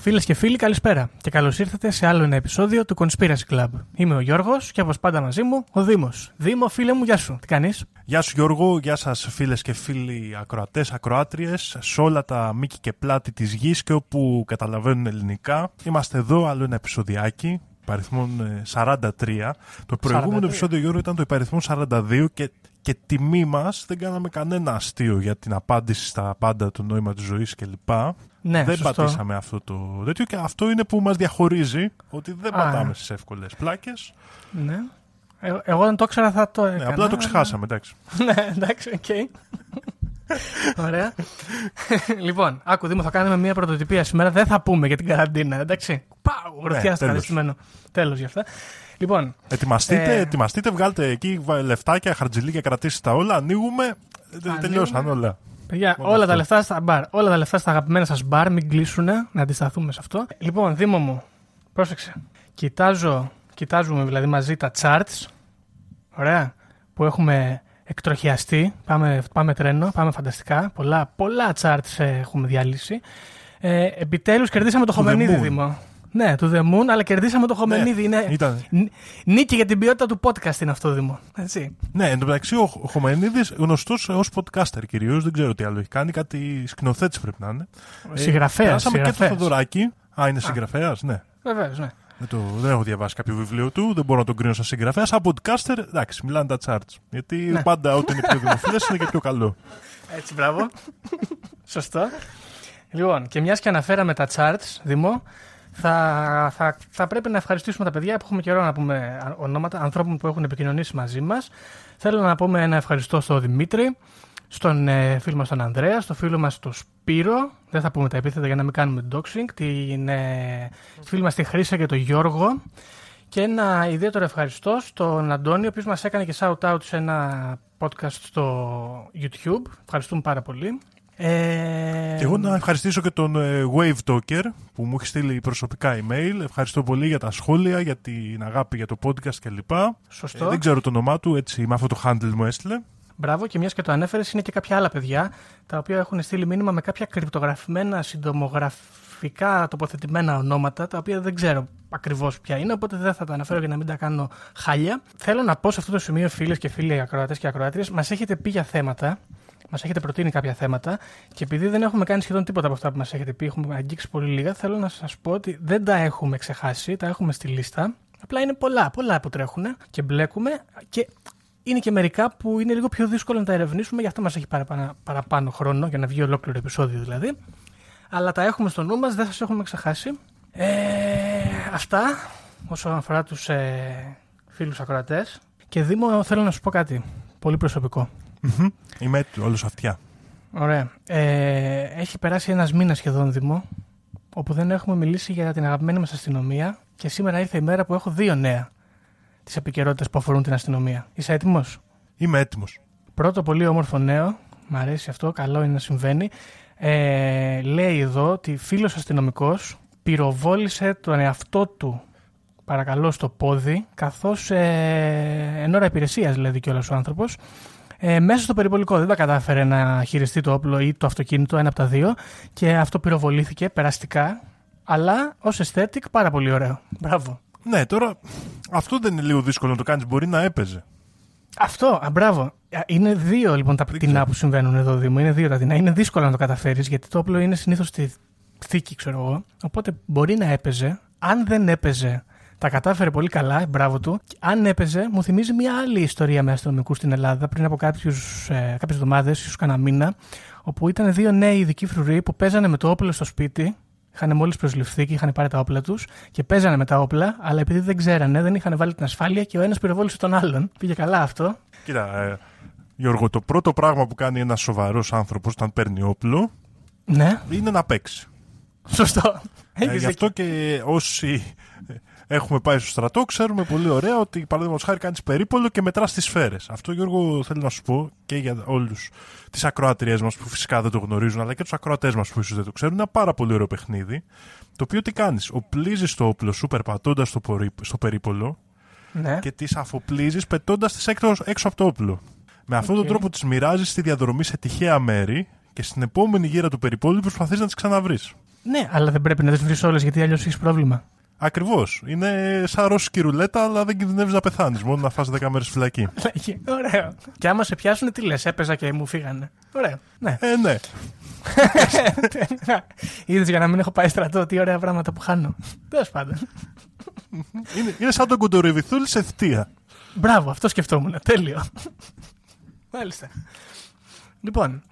Φίλες και φίλοι, καλησπέρα και καλώς ήρθατε σε άλλο ένα επεισόδιο του Conspiracy Club. Είμαι ο Γιώργος και όπως πάντα μαζί μου ο Δήμος. Δήμο, φίλε μου, γεια σου. Τι κάνεις; Γεια σου Γιώργο, γεια σας φίλες και φίλοι ακροατές, ακροάτριες, σε όλα τα μήκη και πλάτη της γης και όπου καταλαβαίνουν ελληνικά. Είμαστε εδώ, άλλο ένα επεισοδιάκι, υπαριθμών 43. Ε, το προηγούμενο 43. επεισόδιο Γιώργο ήταν το υπαριθμό 42 και και τιμή μας δεν κάναμε κανένα αστείο για την απάντηση στα πάντα του νόημα της ζωής κλπ. Ναι, δεν σωστό. πατήσαμε αυτό το τέτοιο και αυτό είναι που μας διαχωρίζει ότι δεν Α, πατάμε στις εύκολες πλάκες. Ναι. Ε, εγώ δεν το ήξερα θα το έκανα. Ναι, απλά το ξεχάσαμε, εντάξει. ναι, εντάξει, OK. Okay. Ωραία. λοιπόν, άκου Δήμο, θα κάνουμε μια πρωτοτυπία σήμερα. Δεν θα πούμε για την καραντίνα, εντάξει. Πάω, γροθιά ναι, Τέλος γι' αυτά. Λοιπόν, ετοιμαστείτε, ε... ετοιμαστείτε, βγάλτε εκεί λεφτάκια, χαρτζιλίκια, κρατήστε τα όλα. Ανοίγουμε. Ανοίγουμε. Τελειώσαν όλα. Παιδιά, όλα τα λεφτά στα μπαρ. Όλα τα λεφτά στα αγαπημένα σας μπαρ. Μην κλείσουν. Να αντισταθούμε σε αυτό. Λοιπόν, Δήμο μου, πρόσεξε. Κοιτάζω, κοιτάζουμε δηλαδή μαζί τα charts. Ωραία. Που έχουμε εκτροχιαστεί. Πάμε, πάμε τρένο, πάμε φανταστικά. Πολλά, πολλά charts έχουμε διαλύσει. Ε, Επιτέλους κερδίσαμε το Χομενίδη, Δήμο. Ναι, του The Moon, αλλά κερδίσαμε το Χομενίδη. Ναι, είναι... ήταν. Νίκη για την ποιότητα του podcast είναι αυτό, Δήμο. Έτσι. Ναι, εν τω μεταξύ ο Χομενίδης γνωστός ως podcaster κυρίως, δεν ξέρω τι άλλο έχει κάνει, κάτι σκηνοθέτης πρέπει να είναι. Συγγραφέας. Ε, περάσαμε και το Θοδωράκι. Α, είναι συγγραφέας, ναι. Βεβαίως, ναι. Δεν, το, δεν έχω διαβάσει κάποιο βιβλίο του, δεν μπορώ να τον κρίνω σαν συγγραφέας. Σαν podcaster, εντάξει, μιλάνε τα charts. Γιατί ναι. πάντα ό,τι είναι πιο δημοφιλές είναι και πιο καλό. Έτσι, μπράβο. Σωστό. Λοιπόν, και μιας και αναφέραμε τα charts, Δημό, θα, θα, θα πρέπει να ευχαριστήσουμε τα παιδιά που έχουμε καιρό να πούμε ονόματα ανθρώπων που έχουν επικοινωνήσει μαζί μας. Θέλω να πούμε ένα ευχαριστώ στον Δημήτρη, στον ε, φίλο μας τον Ανδρέα, στον φίλο μας τον Σπύρο. Δεν θα πούμε τα επίθετα για να μην κάνουμε doxing. Την ε, φίλη μας τη Χρήσα και τον Γιώργο. Και ένα ιδιαίτερο ευχαριστώ στον Αντώνη, ο οποίος μας έκανε και shout out σε ένα podcast στο YouTube. Ευχαριστούμε πάρα πολύ. Ε... Και εγώ να ευχαριστήσω και τον ε, Wave Talker που μου έχει στείλει προσωπικά email. Ευχαριστώ πολύ για τα σχόλια, για την αγάπη για το podcast κλπ. Σωστό. Ε, δεν ξέρω το όνομά του, έτσι με αυτό το handle μου έστειλε. Μπράβο, και μιας και το ανέφερες, είναι και κάποια άλλα παιδιά τα οποία έχουν στείλει μήνυμα με κάποια κρυπτογραφημένα, συντομογραφικά τοποθετημένα ονόματα, τα οποία δεν ξέρω ακριβώς ποια είναι, οπότε δεν θα τα αναφέρω για να μην τα κάνω χάλια. Θέλω να πω σε αυτό το σημείο, φίλες και φίλοι ακροατές και ακροάτριες, μας έχετε πει για θέματα μας έχετε προτείνει κάποια θέματα και επειδή δεν έχουμε κάνει σχεδόν τίποτα από αυτά που μας έχετε πει, έχουμε αγγίξει πολύ λίγα, θέλω να σας πω ότι δεν τα έχουμε ξεχάσει, τα έχουμε στη λίστα. Απλά είναι πολλά, πολλά που τρέχουν και μπλέκουμε και είναι και μερικά που είναι λίγο πιο δύσκολο να τα ερευνήσουμε, γι' αυτό μας έχει παραπάνω, παραπάνω χρόνο για να βγει ολόκληρο επεισόδιο δηλαδή. Αλλά τα έχουμε στο νου μας, δεν σας έχουμε ξεχάσει. Ε, αυτά όσον αφορά τους ε, φίλους ακροατές. Και Δήμο, θέλω να σου πω κάτι πολύ προσωπικό. Mm-hmm. Είμαι όλος αυτιά. Ωραία. Ε, έχει περάσει ένας μήνας σχεδόν Δημό, όπου δεν έχουμε μιλήσει για την αγαπημένη μας αστυνομία και σήμερα ήρθε η μέρα που έχω δύο νέα τη επικαιρότητα που αφορούν την αστυνομία. Είσαι έτοιμος; Είμαι έτοιμος. Πρώτο πολύ όμορφο νέο. Μ' αρέσει αυτό, καλό είναι να συμβαίνει. Ε, λέει εδώ ότι φίλος αστυνομικός πυροβόλησε τον εαυτό του παρακαλώ στο πόδι, καθώς ε, εν ώρα υπηρεσίας δηλαδή κιόλας ο άνθρωπος, ε, μέσα στο περιπολικό. Δεν τα κατάφερε να χειριστεί το όπλο ή το αυτοκίνητο, ένα από τα δύο, και αυτό πυροβολήθηκε περαστικά, αλλά ως aesthetic πάρα πολύ ωραίο. Μπράβο. Ναι, τώρα αυτό δεν είναι λίγο δύσκολο να το κάνεις. Μπορεί να έπαιζε. Αυτό, α, μπράβο. Είναι δύο λοιπόν τα πτηνά που συμβαίνουν εδώ, Δήμο. Είναι δύο τα πτηνά. Είναι δύσκολο να το καταφέρεις γιατί το όπλο είναι συνήθως στη θήκη, ξέρω εγώ. Οπότε μπορεί να έπαιζε. Αν δεν έπαιζε τα κατάφερε πολύ καλά, μπράβο του. Αν έπαιζε, μου θυμίζει μια άλλη ιστορία με αστυνομικούς στην Ελλάδα πριν από ε, κάποιες εβδομάδες, ίσως κανένα μήνα, όπου ήταν δύο νέοι ειδικοί φρουροί που παίζανε με το όπλο στο σπίτι. Είχαν μόλις προσληφθεί και είχαν πάρει τα όπλα τους και παίζανε με τα όπλα, αλλά επειδή δεν ξέρανε, δεν είχαν βάλει την ασφάλεια και ο ένας πυροβόλησε τον άλλον. Πήγε καλά αυτό. Κοίτα, ε, Γιώργο, το πρώτο πράγμα που κάνει ένας σοβαρός άνθρωπος όταν παίρνει όπλο ναι. είναι να παίξει. Σωστό. Ε, γι' αυτό και όσοι έχουμε πάει στο στρατό, ξέρουμε πολύ ωραία ότι παραδείγματος χάρη κάνεις περίπολο και μετράς τις σφαίρες. Αυτό, Γιώργο, θέλω να σου πω και για όλους τις ακροατριές μας που φυσικά δεν το γνωρίζουν, αλλά και τους ακροατές μας που ίσως δεν το ξέρουν. Είναι ένα πάρα πολύ ωραίο παιχνίδι. Το οποίο τι κάνεις, οπλίζεις το όπλο σου περπατώντας στο, στο περίπολο ναι. και τις αφοπλίζεις πετώντας τις έξω, έξω από το όπλο. Με αυτόν τον τρόπο τις μοιράζεις στη διαδρομή σε τυχαία μέρη και στην επόμενη γύρα του περιπόλου προσπαθείς να τις ξαναβρεις. Ναι, αλλά δεν πρέπει να τις βρεις όλες γιατί αλλιώς έχεις πρόβλημα. Ακριβώς. Είναι σαν ρώσικη ρουλέτα, αλλά δεν κινδυνεύεις να πεθάνεις. Μόνο να φας 10 μέρες φυλακή. Ωραίο. Και άμα σε πιάσουν, τι λες, έπαιζα και μου φύγανε. Ωραίο. Ναι. Ε, ναι. Είδες για να μην έχω πάει στρατό, τι ωραία πράγματα που χάνω. Τέλος πάντων. είναι, είναι σαν τον κουντοριβιθούλη σε θητεία. Μπράβο, αυτό σκεφτόμουν. Τέλειο. Μάλιστα. Λοιπόν,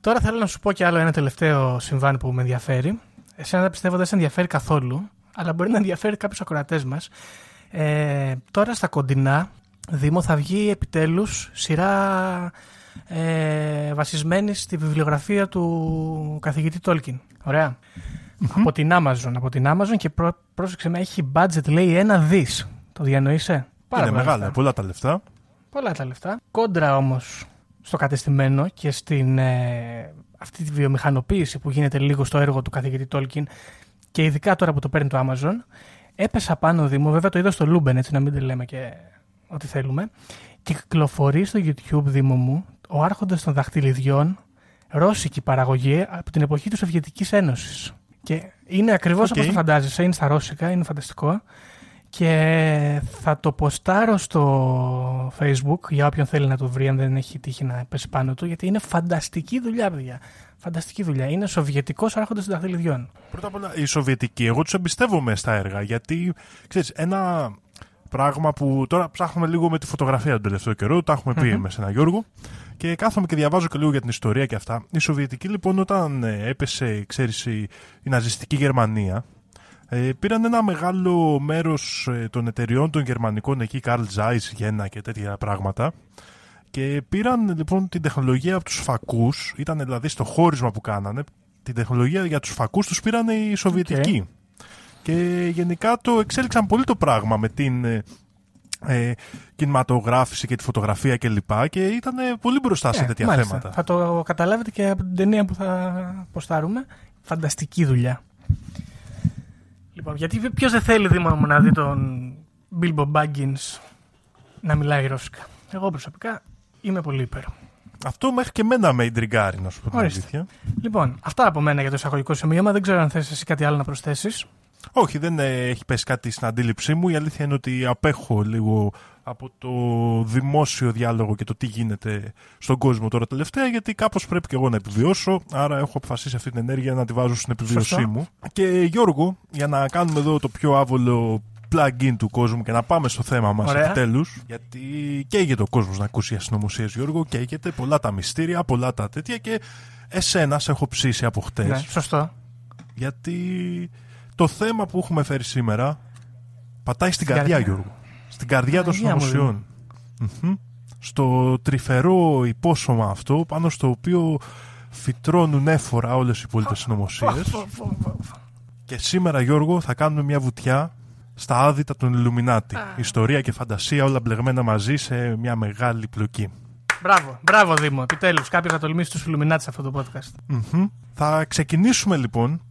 τώρα θέλω να σου πω και άλλο ένα τελευταίο συμβάν που με ενδιαφέρει. Εσένα πιστεύω δεν σε ενδιαφέρει καθόλου, αλλά μπορεί να ενδιαφέρει κάποιους ακροατές μας. Ε, τώρα στα κοντινά, Δήμο, θα βγει επιτέλους σειρά ε, βασισμένη στη βιβλιογραφία του καθηγητή Τόλκιν. Από την Amazon. Από την Amazon και πρό, πρόσεξε με, έχει budget λέει ένα δις. Το διανοείσαι; Πάρα Είναι μεγάλα, πολλά τα λεφτά. Πολλά τα λεφτά. Κόντρα όμως στο κατεστημένο και στην ε, αυτή τη βιομηχανοποίηση που γίνεται λίγο στο έργο του καθηγητή Τόλκιν και ειδικά τώρα που το παίρνει το Amazon, έπεσα πάνω Δήμο, βέβαια το είδα στο Luben, έτσι να μην τη λέμε και ό,τι θέλουμε, και κυκλοφορεί στο YouTube Δήμο μου ο Άρχοντας των Δαχτυλιδιών, ρώσικη παραγωγή από την εποχή της Σοβιετικής Ένωσης. Και είναι ακριβώς okay. όπω το φαντάζεσαι, είναι στα ρώσικα, είναι φανταστικό. Και θα το ποστάρω στο facebook για όποιον θέλει να το βρει, αν δεν έχει τύχει να πέσει πάνω του, γιατί είναι φανταστική δουλειά, παιδιά. Φανταστική δουλειά. Είναι Σοβιετικός άρχοντας των δαχτυλιδιών. Πρώτα απ' όλα, οι Σοβιετικοί, εγώ τους εμπιστεύομαι στα έργα, γιατί ξέρεις, ένα πράγμα που τώρα ψάχνουμε λίγο με τη φωτογραφία τον τελευταίο καιρό, τα έχουμε πει με ένα Γιώργο. Και κάθομαι και διαβάζω και λίγο για την ιστορία και αυτά. Η Σοβιετική λοιπόν όταν ε, έπεσε, ξέρεις, η, η ναζιστική Γερμανία, ε, πήραν ένα μεγάλο μέρος ε, των εταιριών των γερμανικών εκεί, Καρλ Zeiss, Γένα και τέτοια πράγματα. Και πήραν λοιπόν την τεχνολογία από τους φακούς, ήταν δηλαδή στο χώρισμα που κάνανε, την τεχνολογία για τους φακούς τους πήραν οι Σοβιετικοί. Και γενικά το εξέλιξαν πολύ το πράγμα με την ε, ε, κινηματογράφηση και τη φωτογραφία κλπ. Και, και ήταν πολύ μπροστά σε ε, τέτοια θέματα. Θα το καταλάβετε και από την ταινία που θα ποστάρουμε. Φανταστική δουλειά. Λοιπόν, γιατί ποιος δεν θέλει Δήμα μου να δει τον Bilbo Baggins να μιλάει ρώσικα; Εγώ προσωπικά είμαι πολύ υπέρ. Αυτό μέχρι και μένα με ιντριγκάρει, να σου πω την αλήθεια. Λοιπόν, αυτά από μένα για το εισαγωγικό σημείωμα. Δεν ξέρω αν θες εσύ κάτι άλλο να προσθέσεις. Όχι, δεν έχει πέσει κάτι στην αντίληψή μου. Η αλήθεια είναι ότι απέχω λίγο από το δημόσιο διάλογο και το τι γίνεται στον κόσμο τώρα τελευταία, γιατί κάπως πρέπει και εγώ να επιβιώσω, άρα έχω αποφασίσει αυτή την ενέργεια να τη βάζω στην επιβίωσή μου. Και Γιώργο, για να κάνουμε εδώ το πιο άβολο plug-in του κόσμου και να πάμε στο θέμα μας επιτέλους. Γιατί καίγεται ο κόσμος να ακούσει αστυνομωσίε, Γιώργο, καίγεται πολλά τα μυστήρια, πολλά τα τέτοια και εσένα σε έχω ψήσει από χτες. Ναι, σωστό. Γιατί το θέμα που έχουμε φέρει σήμερα πατάει στην, καρδιά, καρδιά, Γιώργο. Στην καρδιά των συνωμοσιών. Στο τρυφερό υπόσωμα αυτό, πάνω στο οποίο φυτρώνουν έφορα όλες οι υπόλοιπες συνωμοσίε. και σήμερα, Γιώργο, θα κάνουμε μια βουτιά στα άδυτα των Ιλουμινάτη. Ιστορία και φαντασία όλα μπλεγμένα μαζί σε μια μεγάλη πλοκή. Μπράβο, μπράβο Δήμο. Επιτέλους, κάποιος θα τολμήσει τους Ιλουμινάτη σε αυτό το podcast. Θα ξεκινήσουμε λοιπόν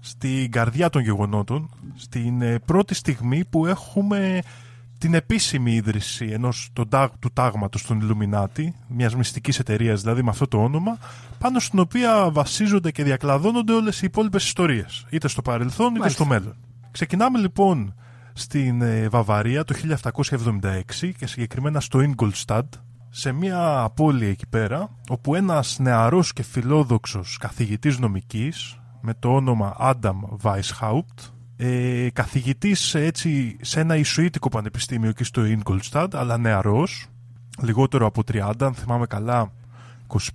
στην καρδιά των γεγονότων, στην ε, πρώτη στιγμή που έχουμε την επίσημη ίδρυση ενός του τάγματος των Ιλουμινάτη, μιας μυστικής εταιρείας δηλαδή με αυτό το όνομα, πάνω στην οποία βασίζονται και διακλαδώνονται όλες οι υπόλοιπες ιστορίες, είτε στο παρελθόν είτε στο μέλλον. Ξεκινάμε λοιπόν στην ε, Βαβαρία το 1776 και συγκεκριμένα στο Ingolstadt, σε μια απώλεια εκεί πέρα, όπου ένας νεαρός και φιλόδοξος καθηγητής νομικής, με το όνομα Adam Weishaupt, ε, καθηγητής έτσι σε ένα Ισουίτικο πανεπιστήμιο εκεί στο Ingolstadt, αλλά νεαρός, λιγότερο από 30, αν θυμάμαι καλά,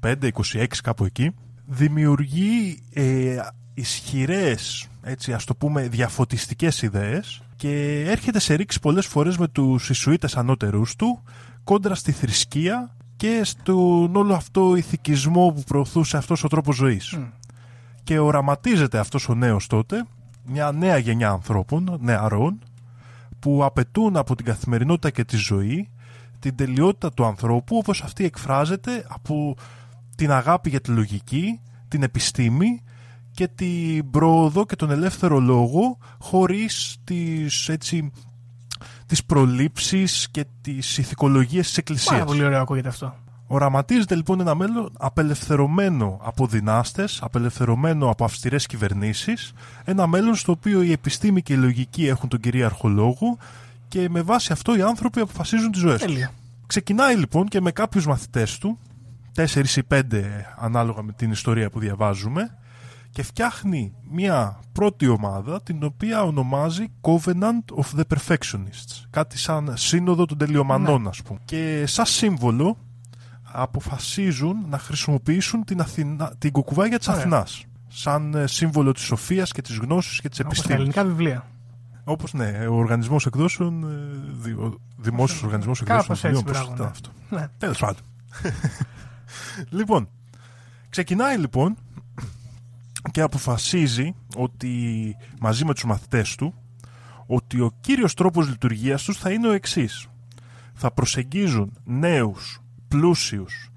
25-26 κάπου εκεί, δημιουργεί ε, ισχυρές, έτσι ας το πούμε, διαφωτιστικές ιδέες και έρχεται σε ρήξη πολλές φορές με τους Ισουίτες ανώτερούς του κόντρα στη θρησκεία και στον όλο αυτό ηθικισμό που προωθούσε αυτός ο τρόπος ζωής. Και οραματίζεται αυτός ο νέος τότε μια νέα γενιά ανθρώπων, νεαρών που απαιτούν από την καθημερινότητα και τη ζωή την τελειότητα του ανθρώπου όπως αυτή εκφράζεται από την αγάπη για τη λογική, την επιστήμη και την πρόοδο και τον ελεύθερο λόγο χωρίς τις, έτσι, τις προλήψεις και τις ηθικολογίες της Εκκλησίας. Πάρα πολύ ωραίο ακούγεται αυτό. Οραματίζεται λοιπόν ένα μέλλον απελευθερωμένο από δυνάστες, απελευθερωμένο από αυστηρές κυβερνήσεις, ένα μέλλον στο οποίο η επιστήμη και η λογική έχουν τον κυρίαρχο λόγο και με βάση αυτό οι άνθρωποι αποφασίζουν τις ζωές τους. Τέλεια. Ξεκινάει λοιπόν και με κάποιους μαθητές του, 4 ή 5 ανάλογα με την ιστορία που διαβάζουμε, και φτιάχνει μια πρώτη ομάδα την οποία ονομάζει Covenant of the Perfectionists. Κάτι σαν σύνοδο των τελειομανών Ναι. ας πούμε. Και σαν σύμβολο αποφασίζουν να χρησιμοποιήσουν την, Αθηνά, την κουκουβάγια της Ωραία. Αθηνάς. Σαν ε, σύμβολο της σοφίας και της γνώσης και της Όπως τα επιστήμης. ελληνικά βιβλία. Όπως ναι, ο οργανισμός εκδόσεων, ε, δη- ο δημόσιος οργανισμός εκδόσεων Κάπως έτσι, βιβλίων, πώς μπράβο, ήταν ναι. αυτό. Ναι. Τέλος πάντων. λοιπόν, ξεκινάει λοιπόν και αποφασίζει ότι μαζί με τους μαθητές του ότι ο κύριος τρόπος λειτουργίας τους θα είναι ο εξής. Θα προσεγγίζουν νέους, πλούσιους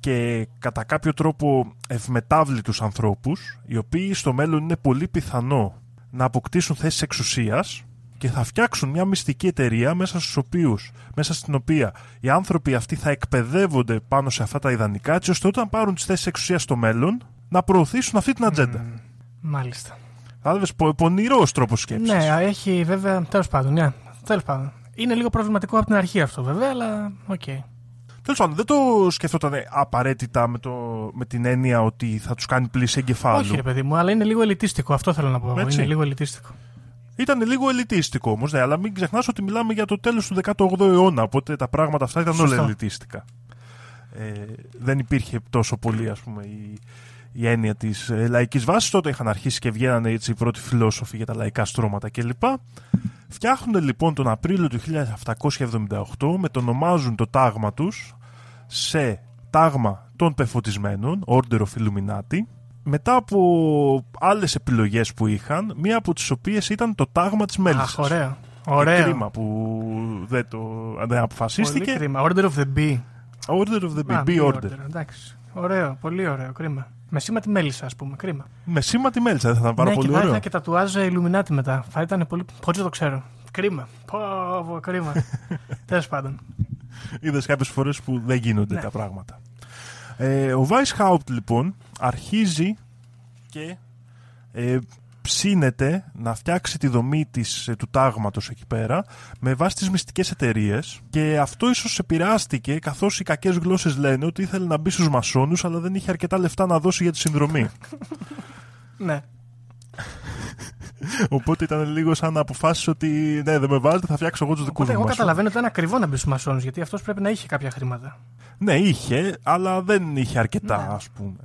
και κατά κάποιο τρόπο ευμετάβλητους ανθρώπους οι οποίοι στο μέλλον είναι πολύ πιθανό να αποκτήσουν θέσεις εξουσίας και θα φτιάξουν μια μυστική εταιρεία μέσα, στους οποίους, μέσα στην οποία οι άνθρωποι αυτοί θα εκπαιδεύονται πάνω σε αυτά τα ιδανικά έτσι ώστε όταν πάρουν τις θέσεις εξουσίας στο μέλλον να προωθήσουν αυτή την ατζέντα. Μμ, Μάλιστα. Κατάλαβες, πο, πονηρός τρόπος σκέψης. Ναι, έχει βέβαια. Τέλος πάντων, ναι. Τέλος πάντων. Είναι λίγο προβληματικό από την αρχή αυτό βέβαια, αλλά οκ. Τέλος πάντων, δεν το σκεφτόταν απαραίτητα με, το, με την έννοια ότι θα τους κάνει πλήση εγκεφάλου; Όχι, ρε παιδί μου, αλλά είναι λίγο ελιτίστικο. Αυτό θέλω να πω. Έτσι. Είναι λίγο ελιτίστικο. Ήταν λίγο ελιτίστικο όμως, ναι, αλλά μην ξεχνάς ότι μιλάμε για το τέλος του 18ου αιώνα. Οπότε τα πράγματα αυτά ήταν όλα Σωστό. ελιτίστικα. Ε, δεν υπήρχε τόσο πολύ, ας πούμε, η, η έννοια της ε, λαϊκής βάσης. Τότε είχαν αρχίσει και βγαίνανε έτσι οι πρώτοι φιλόσοφοι για τα λαϊκά στρώματα κλπ. Φτιάχνουν λοιπόν τον Απρίλιο του 1778, μετονομάζουν το τάγμα τους σε τάγμα των πεφωτισμένων, Order of Illuminati, μετά από άλλες επιλογές που είχαν, μία από τις οποίες ήταν το τάγμα της Μέλισσας. Αχ, ωραίο. Και Ωραίο. Κρίμα που δεν το δεν Πολύ αποφασίστηκε. κρίμα. Order of the Bee. Order of the Α, Bee, Bee order. Εντάξει. Ωραίο, πολύ ωραίο. Κρίμα. Με σήμα τη μέλισσα, ας πούμε. Κρίμα. Με σήμα τη μέλισσα, δεν θα ήταν πάρα ναι, πολύ και θα ωραίο. είχα και τατουάζ Illuminati μετά. Θα ήταν πολύ. Χωρί να το ξέρω. Κρίμα. Πω, πω, κρίμα. Τέλος πάντων. Είδες κάποιες φορές που δεν γίνονται Ναι. τα πράγματα. Ε, ο Weishaupt λοιπόν αρχίζει και; Ε, ψήνεται να φτιάξει τη δομή της, ε, του τάγματος εκεί πέρα με βάση τις μυστικές εταιρείες και αυτό ίσως επηρεάστηκε καθώς οι κακές γλώσσες λένε ότι ήθελε να μπει στους μασόνους αλλά δεν είχε αρκετά λεφτά να δώσει για τη συνδρομή. Ναι. Οπότε ήταν λίγο σαν να αποφάσισε ότι ναι δεν με βάζετε θα φτιάξω εγώ τους δικούς Οπότε μου εγώ μασόνους. καταλαβαίνω ότι ήταν ακριβό να μπει στους μασόνους γιατί αυτός πρέπει να είχε κάποια χρήματα. Ναι, είχε, αλλά δεν είχε αρκετά, Ναι. ας πούμε.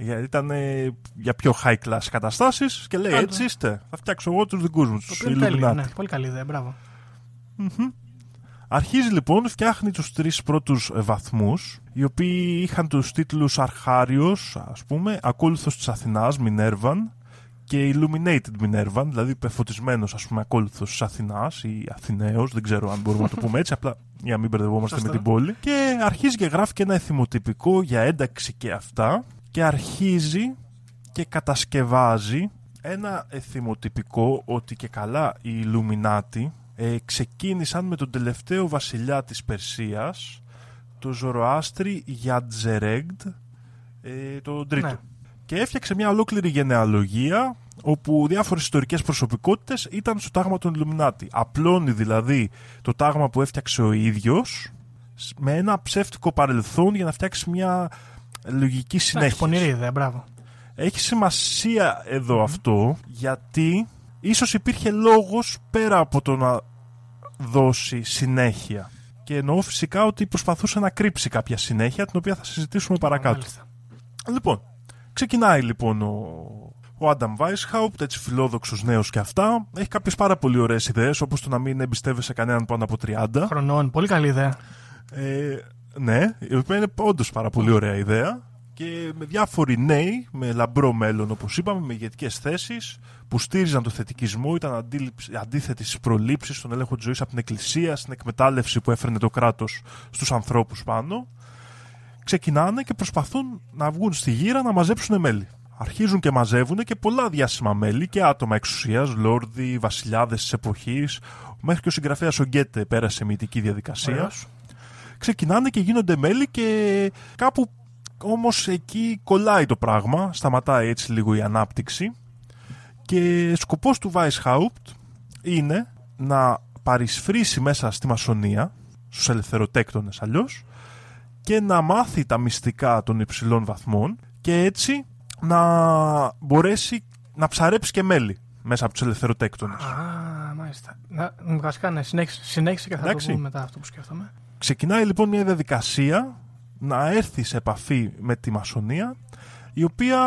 Για- Ήταν ε, για πιο high class καταστάσεις και λέει Άντε. έτσι είστε, θα φτιάξω εγώ τους δικούς μου, Το τους οποίο είναι τέλειο. Illuminati. Ναι, πολύ καλή ιδέα. Μπράβο. Αρχίζει λοιπόν, φτιάχνει τους τρεις πρώτους ε, βαθμούς, οι οποίοι είχαν τους τίτλους Αρχάριος, ας πούμε, Ακόλουθος της Αθηνάς, Μινέρβαν, και Illuminated Minervan, δηλαδή πεφωτισμένος, ας πούμε, ακόλουθος της Αθηνάς ή Αθηναίος, δεν ξέρω αν μπορούμε να το πούμε έτσι, απλά για να μην μπερδευόμαστε Σωστό. με την πόλη. Και αρχίζει και γράφει και ένα εθιμοτυπικό για ένταξη και αυτά και αρχίζει και κατασκευάζει ένα εθιμοτυπικό ότι και καλά οι Illuminati ε, ξεκίνησαν με τον τελευταίο βασιλιά της Περσίας, το Ζωροάστρι Γιαντζερέγκτ, ε, τον τρίτο. Ναι. Και έφτιαξε μια ολόκληρη γενεαλογία όπου διάφορες ιστορικές προσωπικότητες ήταν στο τάγμα των Illuminati. Απλώνει δηλαδή το τάγμα που έφτιαξε ο ίδιος σ- με ένα ψεύτικο παρελθόν για να φτιάξει μια λογική Εντάξει, συνέχεια. πονηρή ιδέα. Μπράβο. Έχει σημασία εδώ αυτό γιατί ίσως υπήρχε λόγος πέρα από το να δώσει συνέχεια. Και εννοώ φυσικά ότι προσπαθούσε να κρύψει κάποια συνέχεια την οποία θα συζητήσουμε παρακάτω. Μάλιστα. Λοιπόν, ξεκινάει λοιπόν ο, ο Adam Weishaupt, έτσι φιλόδοξος νέος και αυτά. Έχει κάποιες πάρα πολύ ωραίες ιδέες, όπως το να μην εμπιστεύεσαι κανέναν πάνω από 30. Χρονών. Πολύ καλή ιδέα. Ε, ναι, η οποία είναι όντως πάρα πολύ ωραία ιδέα και με διάφοροι νέοι, με λαμπρό μέλλον όπως είπαμε, με ηγετικές θέσεις που στήριζαν το θετικισμό, ήταν αντίληψη- αντίθετοι στις προλήψεις, στον έλεγχο της ζωής από την εκκλησία, στην εκμετάλλευση που έφερνε το κράτος στους ανθρώπους πάνω. Ξεκινάνε και προσπαθούν να βγουν στη γύρα να μαζέψουν μέλη. Αρχίζουν και μαζεύουν και πολλά διάσημα μέλη και άτομα εξουσίας, λόρδοι, βασιλιάδες της εποχής, μέχρι και ο συγγραφέας ο Γκέτε πέρασε μυητική διαδικασία. Ωραίος. Ξεκινάνε και γίνονται μέλη και κάπου όμως εκεί κολλάει το πράγμα, σταματάει έτσι λίγο η ανάπτυξη και σκοπός του Weishaupt είναι να παρισφρήσει μέσα στη μασονία, στους ελευθεροτέκτονες αλλιώς, και να μάθει τα μυστικά των υψηλών βαθμών και έτσι να μπορέσει να ψαρέψει και μέλη μέσα από τους ελευθεροτέκτονες. Α, μάλιστα. Να, βασικά, ναι, συνέχισε, συνέχισε και θα Εντάξει. το πούμε μετά αυτό που σκέφτομαι. Ξεκινάει λοιπόν μια διαδικασία να έρθει σε επαφή με τη μασονία η οποία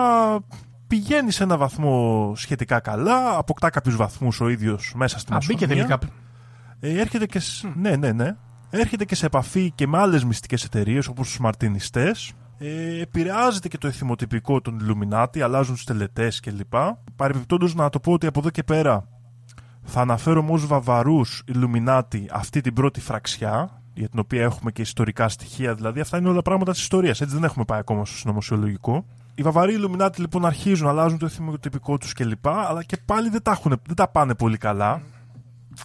πηγαίνει σε ένα βαθμό σχετικά καλά, αποκτά κάποιους βαθμούς ο ίδιος μέσα στη Α, μπήκε μασονία. τελικά. Ε, έρχεται και σ- ναι, ναι, ναι. Έρχεται και σε επαφή και με άλλες μυστικές εταιρείες όπως τους μαρτινιστές. Ε, επηρεάζεται και το εθιμοτυπικό των Illuminati, αλλάζουν τους τελετές κλπ. Παρεμπιπτόντως να το πω ότι από εδώ και πέρα θα αναφέρομαι ως βαβαρούς Illuminati αυτή την πρώτη φραξιά, για την οποία έχουμε και ιστορικά στοιχεία, δηλαδή αυτά είναι όλα πράγματα της ιστορίας, έτσι δεν έχουμε πάει ακόμα στο συνωμοσιολογικό. Οι βαβαροί Illuminati λοιπόν αρχίζουν, αλλάζουν το εθιμοτυπικό τους κλπ. Αλλά και πάλι δεν τα, έχουν, δεν τα πάνε πολύ καλά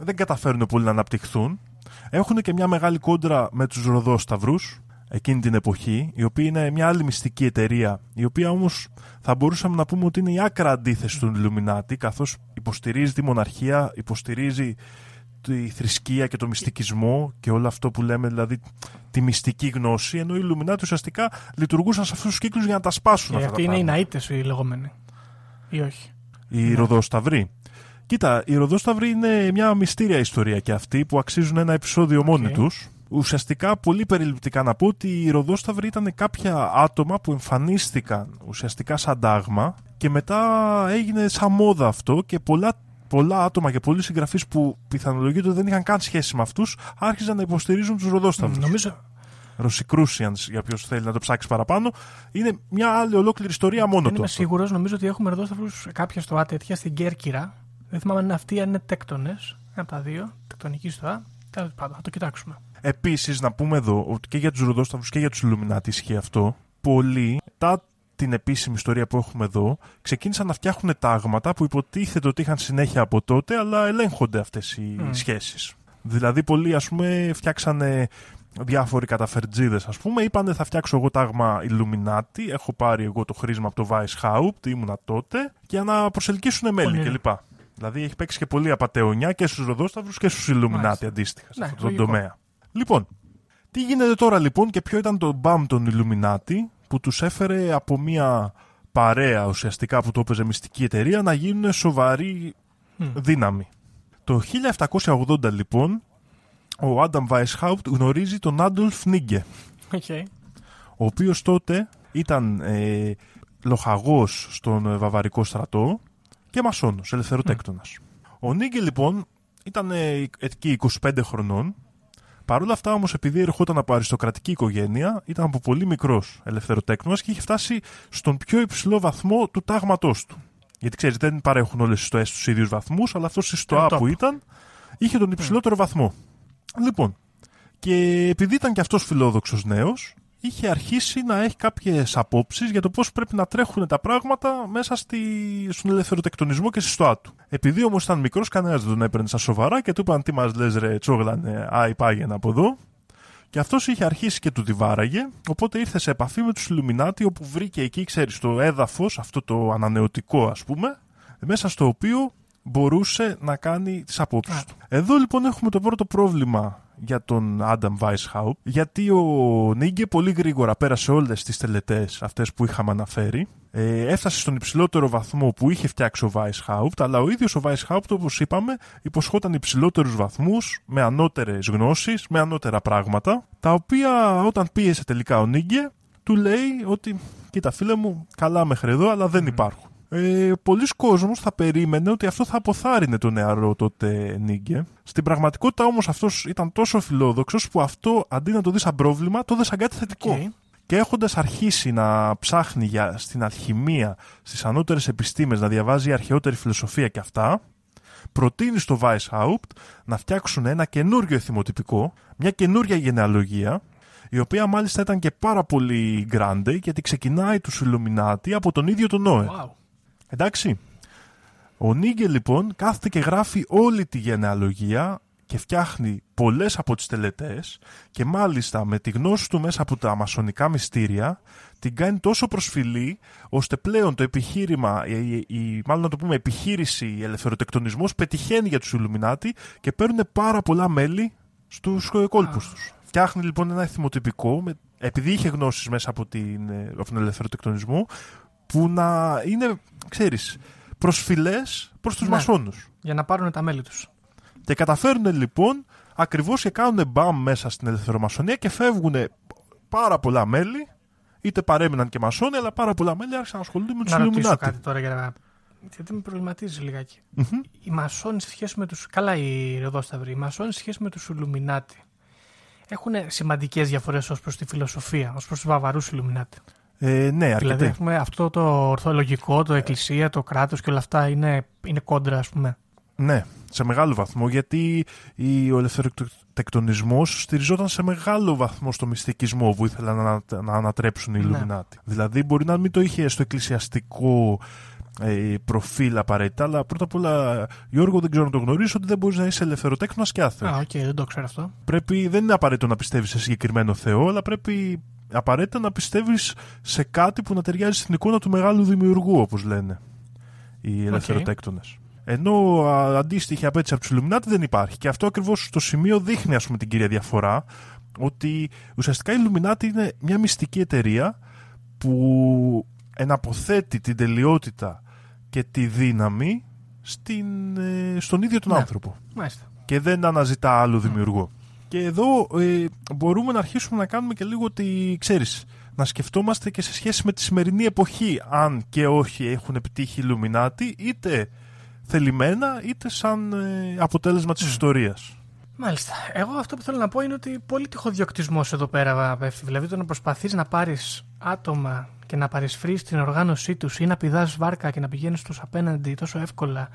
δεν καταφέρουν πολύ να αναπτυχθούν. Έχουν και μια μεγάλη κόντρα με τους Ροδόσταυρους εκείνη την εποχή, η οποία είναι μια άλλη μυστική εταιρεία, η οποία όμως θα μπορούσαμε να πούμε ότι είναι η άκρα αντίθεση των Illuminati, καθώς υποστηρίζει τη μοναρχία, υποστηρίζει τη θρησκεία και το μυστικισμό και όλο αυτό που λέμε, δηλαδή τη μυστική γνώση, ενώ οι Illuminati ουσιαστικά λειτουργούσαν σε αυτούς τους κύκλους για να τα σπάσουν Και αυτά αυτοί τα είναι οι πράγματα. ναΐτες οι λεγόμενοι. Ή όχι. Οι Ροδόσταυροι. Κοίτα, οι Ροδόσταυροι είναι μια μυστήρια ιστορία και αυτή που αξίζουν ένα επεισόδιο μόνοι τους. Ουσιαστικά, πολύ περιληπτικά να πω ότι οι Ροδόσταυροι ήταν κάποια άτομα που εμφανίστηκαν ουσιαστικά σαν τάγμα και μετά έγινε σαν μόδα αυτό και πολλά, πολλά άτομα και πολλοί συγγραφείς που πιθανολογείται ότι δεν είχαν καν σχέση με αυτούς άρχιζαν να υποστηρίζουν τους Ροδόσταυρους. Νομίζω. Rosicrucians, για ποιος θέλει να το ψάξει παραπάνω, είναι μια άλλη ολόκληρη ιστορία μόνο Δεν του. είμαι αυτό. σίγουρος, νομίζω ότι έχουμε ροδόσταυρου κάποια στο Α τέτοια στην Κέρκυρα. Δεν θυμάμαι αν είναι αυτοί, αν είναι τέκτονε. Ένα από τα δύο. Τεκτονική στο Α. Τέλος πάντων, θα το κοιτάξουμε. Επίσης, να πούμε εδώ ότι και για τους Ροδόσταυρου και για τους Illuminati ισχύει αυτό. Πολλοί, μετά την επίσημη ιστορία που έχουμε εδώ, ξεκίνησαν να φτιάχνουν τάγματα που υποτίθεται ότι είχαν συνέχεια από τότε, αλλά ελέγχονται αυτές οι Mm. σχέσεις. Δηλαδή, πολλοί, ας πούμε, φτιάξανε διάφοροι καταφερτζίδες ας πούμε είπανε θα φτιάξω εγώ τάγμα Illuminati έχω πάρει εγώ το χρήσμα από το Weishaupt ήμουνα τότε για να προσελκύσουν μέλη Πολύ κλπ. Δηλαδή έχει παίξει και πολύ απαταιωνιά και στους Ροδόσταυρους και στους Illuminati Μάλιστα. αντίστοιχα σε Ναι, αυτόν τον λογικό. τομέα. Λοιπόν, τι γίνεται τώρα λοιπόν και ποιο ήταν το μπαμ των Illuminati που τους έφερε από μια παρέα ουσιαστικά που το έπαιζε μυστική εταιρεία να γίνουν σοβαρή Μμ. δύναμη. Το 1780 λοιπόν ο Άνταμ Weishaupt γνωρίζει τον Άντολφ Νίγκε Οκ. ο οποίος τότε ήταν ε, λοχαγός στον ε, βαβαρικό στρατό και μασόνος, ελευθεροτέκτονας. Ο Νίγκε λοιπόν ήταν ε, εκεί 25 χρονών Παρ' όλα αυτά όμως επειδή ερχόταν από αριστοκρατική οικογένεια ήταν από πολύ μικρός ελευθεροτέκτονας και είχε φτάσει στον πιο υψηλό βαθμό του τάγματός του. Γιατί ξέρεις δεν παρέχουν όλες οι στοές στους ίδιους βαθμούς αλλά αυτός στη στοά top. που ήταν είχε τον υψηλότερο βαθμό. Λοιπόν, και επειδή ήταν και αυτός φιλόδοξος νέος, είχε αρχίσει να έχει κάποιες απόψεις για το πώς πρέπει να τρέχουν τα πράγματα μέσα στη... στον ελευθεροτεκτονισμό και στη στοά του. Επειδή όμως ήταν μικρός, κανένας δεν τον έπαιρνε στα σοβαρά και του είπαν τι μας λες ρε τσόγλανε, άι πάγαινε από εδώ. Και αυτός είχε αρχίσει και του τη βάραγε, οπότε ήρθε σε επαφή με τους Illuminati όπου βρήκε εκεί, ξέρεις, το έδαφος, αυτό το ανανεωτικό ας πούμε, μέσα στο οποίο μπορούσε να κάνει τις απόψεις Α. του. Εδώ λοιπόν έχουμε το πρώτο πρόβλημα για τον Άνταμ Weishaupt, γιατί ο Νίγκε πολύ γρήγορα πέρασε όλες τις τελετές αυτές που είχαμε αναφέρει, ε, έφτασε στον υψηλότερο βαθμό που είχε φτιάξει ο Weishaupt, αλλά ο ίδιος ο Weishaupt όπως είπαμε υποσχόταν υψηλότερους βαθμούς, με ανώτερες γνώσεις, με ανώτερα πράγματα, τα οποία όταν πίεσε τελικά ο Νίγκε, του λέει ότι κοίτα φίλε μου, καλά μέχρι εδώ, αλλά δεν υπάρχουν. Ε, Πολύς κόσμος θα περίμενε ότι αυτό θα αποθάρρυνε τον νεαρό τότε Νίγκε. Στην πραγματικότητα όμως αυτός ήταν τόσο φιλόδοξος που αυτό αντί να το δει σαν πρόβλημα, το δει σαν κάτι θετικό. Οκ. Και έχοντας αρχίσει να ψάχνει για, στην αλχημία, στις ανώτερες επιστήμες, να διαβάζει αρχαιότερη φιλοσοφία και αυτά, προτείνει στο Weishaupt να φτιάξουν ένα καινούριο εθιμοτυπικό, μια καινούρια γενεαλογία, η οποία μάλιστα ήταν και πάρα πολύ grande, γιατί ξεκινάει τους Illuminati από τον ίδιο τον Νόε. Wow. Εντάξει. Ο Νίγκε λοιπόν κάθεται και γράφει όλη τη γενεαλογία και φτιάχνει πολλές από τις τελετές και μάλιστα με τη γνώση του μέσα από τα μασονικά μυστήρια την κάνει τόσο προσφυλή ώστε πλέον το επιχείρημα, η, η, μάλλον να το πούμε επιχείρηση ελευθεροτεκτονισμός πετυχαίνει για τους Ιλουμινάτι και παίρνουν πάρα πολλά μέλη στους κόλπους τους. Φτιάχνει λοιπόν ένα θυμοτυπικό, επειδή είχε γνώσεις μέσα από, την, ε, από τον ελευθεροτεκτονισμό, που να είναι, ξέρεις, προσφυλές προς τους ναι, μασόνους. Για να πάρουν τα μέλη τους. Και καταφέρουν λοιπόν ακριβώς και κάνουν μπαμ μέσα στην ελευθερομασονία και φεύγουν πάρα πολλά μέλη, είτε παρέμειναν και μασόνοι, αλλά πάρα πολλά μέλη άρχισαν να ασχολούνται με τους Ιλουμινάτι. Να ρωτήσω κάτι τώρα για να... Γιατί με προβληματίζει λιγάκι. Mm-hmm. Οι μασόνοι σε σχέση με τους... Καλά οι Ροδόσταυροι. Οι μασόνοι σε σχέση με τους Ιλουμινάτι έχουν σημαντικές διαφορές ως προς τη φιλοσοφία, ως προς τους βαβαρούς Ιλουμινάτι. Ε, ναι, αρκετή. Δηλαδή, έχουμε αυτό το ορθολογικό, το εκκλησία, το κράτος και όλα αυτά είναι, είναι κόντρα, ας πούμε. Ναι, σε μεγάλο βαθμό, γιατί ο ελευθεροτεκτονισμός στηριζόταν σε μεγάλο βαθμό στο μυστικισμό που ήθελαν να, να ανατρέψουν οι ναι. Δηλαδή, μπορεί να μην το είχε στο εκκλησιαστικό ε, προφίλ απαραίτητα, αλλά πρώτα απ' όλα, Γιώργο, δεν ξέρω αν το γνωρίζεις ότι δεν μπορείς να είσαι ελευθεροτέκτων και άθεος. Α, OK, okay, δεν το ξέρω αυτό. Πρέπει, δεν είναι απαραίτητο να πιστεύεις σε συγκεκριμένο Θεό, αλλά πρέπει απαραίτητα να πιστεύεις σε κάτι που να ταιριάζει στην εικόνα του μεγάλου δημιουργού, όπως λένε οι ελευθεροτέκτονες. Okay. Ενώ αντίστοιχη απέτηση από τους Ιλουμινάτι δεν υπάρχει. Και αυτό ακριβώς στο σημείο δείχνει ας πούμε, την κυρία διαφορά, ότι ουσιαστικά η Ιλουμινάτι είναι μια μυστική εταιρεία που εναποθέτει την τελειότητα και τη δύναμη στην, ε, στον ίδιο τον ναι. άνθρωπο. Μάλιστα. Και δεν αναζητά άλλο δημιουργό. Και εδώ ε, μπορούμε να αρχίσουμε να κάνουμε και λίγο ότι, ξέρεις, να σκεφτόμαστε και σε σχέση με τη σημερινή εποχή, αν και όχι έχουν επιτύχει οι Ιλουμινάτι, είτε θελημένα, είτε σαν ε, αποτέλεσμα της mm. ιστορίας. Μάλιστα. Εγώ αυτό που θέλω να πω είναι ότι πολύ τυχοδιοκτισμός εδώ πέρα πέφτει. Δηλαδή το να προσπαθείς να πάρεις άτομα και να παρισφρεί την οργάνωσή τους ή να πηδάς βάρκα και να πηγαίνεις στου απέναντι τόσο εύκολα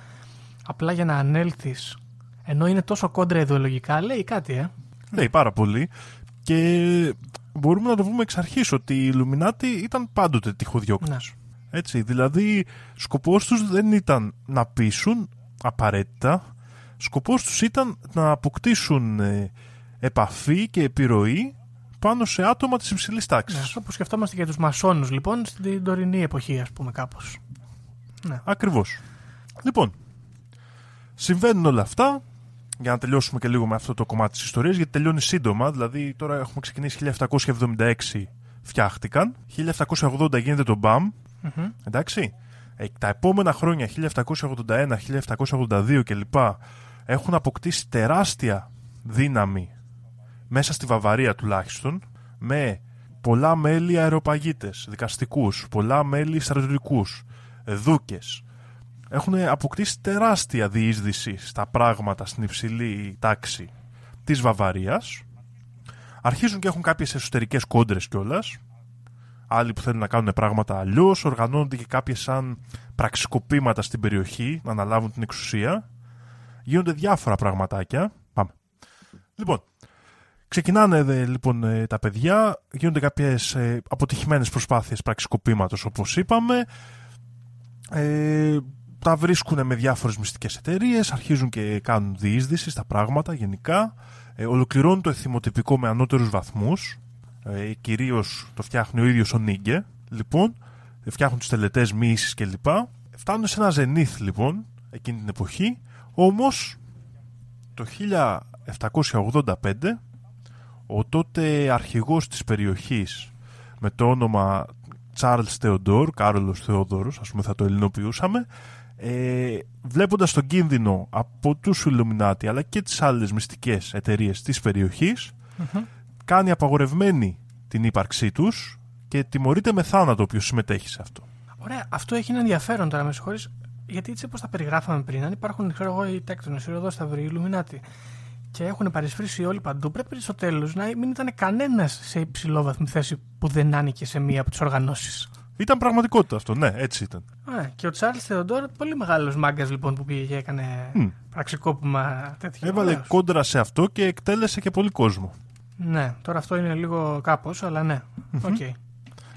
απλά για να ανέλθεις, ενώ είναι τόσο κόντρα ιδεολογικά, λέει κάτι, ε. Λέει πάρα πολύ. Και μπορούμε να το πούμε εξ αρχής ότι οι Ιλουμινάτοι ήταν πάντοτε τυχοδιώκτε. Ναι. Έτσι, δηλαδή σκοπός τους δεν ήταν να πείσουν απαραίτητα, σκοπός τους ήταν να αποκτήσουν ε, επαφή και επιρροή πάνω σε άτομα της υψηλής τάξης. Ναι, αυτό που σκεφτόμαστε για τους μασόνους, λοιπόν, στην τωρινή εποχή, ας πούμε, κάπως. Ναι. Ακριβώς. Λοιπόν, συμβαίνουν όλα αυτά. Για να τελειώσουμε και λίγο με αυτό το κομμάτι της ιστορίας, γιατί τελειώνει σύντομα. Δηλαδή, τώρα έχουμε ξεκινήσει 1776 φτιάχτηκαν. 1780 γίνεται το BAM. mm Εντάξει. Ε, τα επόμενα χρόνια, 1781, 1782 κλπ. έχουν αποκτήσει τεράστια δύναμη μέσα στη Βαβαρία τουλάχιστον, με πολλά μέλη αεροπαγίτες, δικαστικούς, πολλά μέλη στρατιωτικούς, δούκες. Έχουν αποκτήσει τεράστια διείσδυση στα πράγματα στην υψηλή τάξη της Βαβαρίας. Αρχίζουν και έχουν κάποιες εσωτερικές κόντρες κιόλας. Άλλοι που θέλουν να κάνουν πράγματα αλλιώς, οργανώνονται και κάποιες σαν πραξικοπήματα στην περιοχή, να αναλάβουν την εξουσία. Γίνονται διάφορα πραγματάκια. Πάμε. Λοιπόν, Ξεκινάνε λοιπόν ε, τα παιδιά, γίνονται κάποιες ε, αποτυχημένες προσπάθειες πραξικοπήματος όπως είπαμε. Ε, τα βρίσκουν με διάφορες μυστικές εταιρείες, αρχίζουν και κάνουν διείσδυσης στα πράγματα γενικά. Ε, ολοκληρώνουν το εθιμοτυπικό με ανώτερους βαθμούς. Ε, κυρίως το φτιάχνει ο ίδιος ο Νίγκε. Λοιπόν, φτιάχνουν τις τελετές μίσεις κλπ. Φτάνουν σε ένα ζενήθ λοιπόν εκείνη την εποχή. Όμως το 1785 ο τότε αρχηγός της περιοχής με το όνομα Charles Theodore, Κάρολος Θεόδωρος, ας πούμε θα το ελληνοποιούσαμε, ε, βλέποντας τον κίνδυνο από τους Ιλουμινάτι αλλά και τις άλλες μυστικές εταιρείες της περιοχης κάνει απαγορευμένη την ύπαρξή τους και τιμωρείται με θάνατο όποιος συμμετέχει σε αυτό. Ωραία, αυτό έχει ένα ενδιαφέρον τώρα, με συγχωρείς, γιατί έτσι όπως τα περιγράφαμε πριν, αν υπάρχουν, ξέρω εγώ, οι τέκτονες, οι Ροδόσταυροι, οι Ιλουμινάτι, και έχουν παρισφρήσει όλοι παντού, πρέπει στο τέλος να μην ήταν κανένας σε υψηλόβαθμη θέση που δεν άνοιγε σε μία από τις οργανώσεις. Ήταν πραγματικότητα αυτό, ναι, έτσι ήταν. Α, και ο Τσάρλς Θεοντόρ, πολύ μεγάλος μάγκας λοιπόν που πήγε και έκανε mm. πραξικόπημα τέτοιο. Έβαλε ωραίος. κόντρα σε αυτό και εκτέλεσε και πολύ κόσμο. Ναι, τώρα αυτό είναι λίγο κάπως, αλλά ναι. Okay.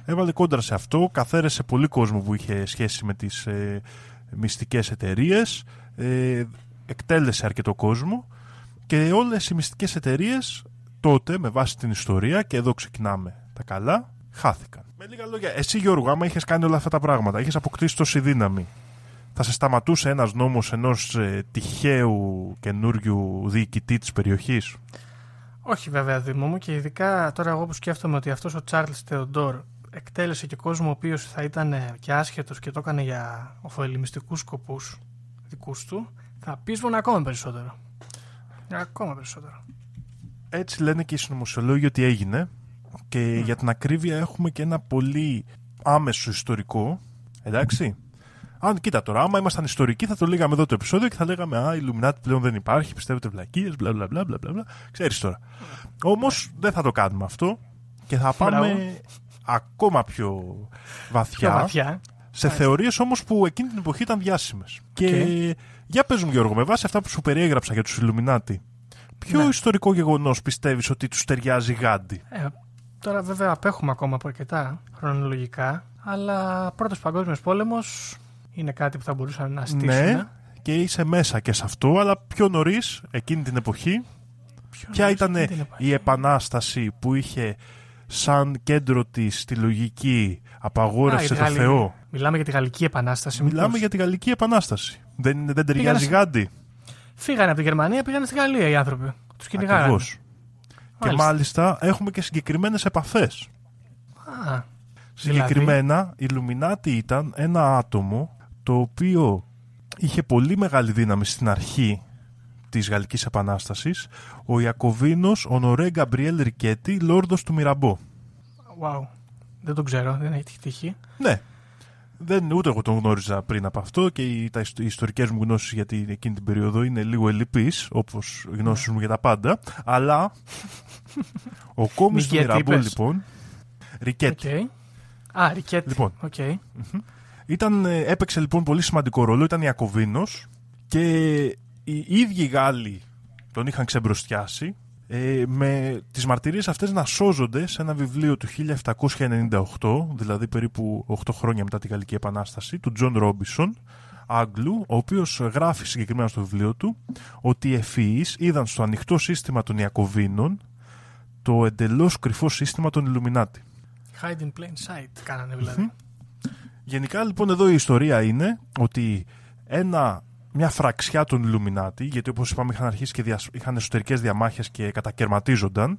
Έβαλε κόντρα σε αυτό, καθαίρεσε πολύ κόσμο που είχε σχέση με τις ε, μυστικές εταιρείες, ε, εκτέλεσε αρκετό κόσμο Και όλες οι μυστικές εταιρείες τότε, με βάση την ιστορία, και εδώ ξεκινάμε τα καλά, χάθηκαν. Με λίγα λόγια, εσύ Γιώργο, άμα είχες κάνει όλα αυτά τα πράγματα, είχες αποκτήσει τόση δύναμη, θα σε σταματούσε ένας νόμος ενός ε, τυχαίου καινούριου διοικητή της περιοχής; Όχι βέβαια Δήμο μου και ειδικά τώρα εγώ που σκέφτομαι ότι αυτός ο Τσάρλς Θεοντόρ εκτέλεσε και κόσμο ο οποίος θα ήταν και άσχετος και το έκανε για οφοελιμιστικούς σκοπούς δικούς του, θα πείσβουν ακόμα περισσότερο. Ακόμα περισσότερο. Έτσι λένε και οι συνωμοσιολόγοι ότι έγινε και για την ακρίβεια έχουμε και ένα πολύ άμεσο ιστορικό, εντάξει. Αν κοίτα τώρα, άμα ήμασταν ιστορικοί, θα το λέγαμε εδώ το επεισόδιο και θα λέγαμε Α, η Illuminati πλέον δεν υπάρχει, πιστεύετε βλακίες, μπλα μπλα μπλα μπλα. μπλα. Ξέρεις τώρα. Όμως δεν θα το κάνουμε αυτό και θα πάμε ακόμα πιο βαθιά. Πιο βαθιά. Σε θεωρίες όμως που εκείνη την εποχή ήταν διάσημες. Και για πες μου, Γιώργο, με βάση αυτά που σου περιέγραψα για τους Illuminati, ποιο Ναι. ιστορικό γεγονός πιστεύεις ότι τους ταιριάζει γάντι; Ε, τώρα βέβαια απέχουμε ακόμα από αρκετά χρονολογικά, αλλά πρώτος παγκόσμιος πόλεμος είναι κάτι που θα μπορούσαν να στήσουν. Ναι, και είσαι μέσα και σε αυτό, αλλά πιο νωρίς, εκείνη την εποχή, Ποιο ποια νωρίς ήταν εκείνη την εποχή. η επανάσταση που είχε σαν κέντρο της τη λογική Α, απαγόρευσε για τη το Γαλλική- Θεό. Μιλάμε για τη Γαλλική Επανάσταση. Μιλάμε μήπως. για τη Γαλλική Επανάσταση. Δεν, δεν ταιριάζει Πήγανε σε- γάντι. Φύγανε από τη Γερμανία, πήγανε στη Γαλλία οι άνθρωποι. Τους κυνηγάγανε. Ακριβώς. Και Μάλιστα. μάλιστα έχουμε και συγκεκριμένες επαφές. Α, Συγκεκριμένα, η Λουμινάτη ήταν ένα άτομο το οποίο είχε πολύ μεγάλη δύναμη στην αρχή της Γαλλικής Επανάστασης, ο Ιακωβίνος Ονορέ Γκαμπριέλ Ρικέτη, λόρδος του Μυραμπό. wow. Δεν τον ξέρω, δεν έχει τύχει. Ναι, δεν, ούτε εγώ τον γνώριζα πριν από αυτό και οι, τα, ιστο- οι ιστορικές μου γνώσεις για την, εκείνη την περίοδο είναι λίγο ελλιπείς, όπως οι γνώσεις μου για τα πάντα, αλλά ο κόμης του Ρικέτη Μυραμπό είπες. λοιπόν, Ρικέτη, Οκ. Α, Ρικέτ. Λοιπόν. Οκ. Ήταν, ε, έπαιξε λοιπόν πολύ σημαντικό ρόλο, ήταν Ιακωβίνος και οι ίδιοι οι Γάλλοι τον είχαν ξεμπροστιάσει ε, με τις μαρτυρίες αυτές να σώζονται σε ένα βιβλίο του 1798, δηλαδή περίπου 8 χρόνια μετά τη Γαλλική Επανάσταση, του Τζον Ρόμπισον, Άγγλου, ο οποίος γράφει συγκεκριμένα στο βιβλίο του ότι οι ευφυείς είδαν στο ανοιχτό σύστημα των Ιακωβίνων το εντελώς κρυφό σύστημα των Ιλουμινάτι. Hide in plain sight κάνανε δηλαδή. Γενικά λοιπόν εδώ η ιστορία είναι ότι ένα, μια φραξιά των Ιλουμινάτη, γιατί όπως είπαμε είχαν αρχίσει και διασ... είχαν εσωτερικές διαμάχες και κατακαιρματίζονταν,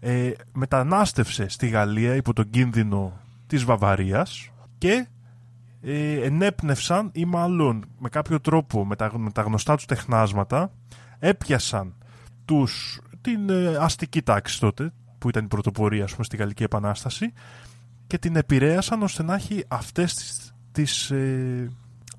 ε, μετανάστευσε στη Γαλλία υπό τον κίνδυνο της Βαβαρίας και ε, ενέπνευσαν ή μάλλον με κάποιο τρόπο με τα, με τα γνωστά τους τεχνάσματα έπιασαν τους, την ε, αστική τάξη τότε που ήταν η πρωτοπορία ας πούμε, στη Γαλλική Επανάσταση και την επηρέασαν ώστε να έχει αυτές τις, τις ε,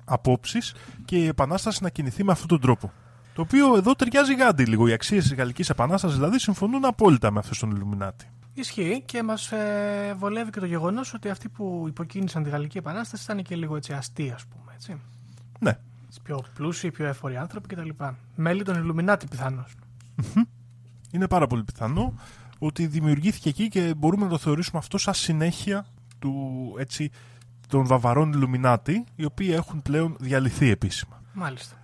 απόψεις και η Επανάσταση να κινηθεί με αυτόν τον τρόπο. Το οποίο εδώ ταιριάζει γάντι λίγο. Οι αξίες της Γαλλικής Επανάστασης δηλαδή συμφωνούν απόλυτα με αυτέ των Ιλουμινάτη. Ισχύει και μας ε, βολεύει και το γεγονός ότι αυτοί που υποκίνησαν τη Γαλλική Επανάσταση ήταν και λίγο έτσι αστεί, ας πούμε. Έτσι. Ναι. Πιο πλούσιοι, πιο εφοροί άνθρωποι κτλ. Μέλη των Ιλουμινάτη πιθανώς. Είναι πάρα πολύ πιθανό ότι δημιουργήθηκε εκεί και μπορούμε να το θεωρήσουμε αυτό σαν συνέχεια του, έτσι, των βαβαρών Ιλουμινάτη, οι οποίοι έχουν πλέον διαλυθεί επίσημα. Μάλιστα.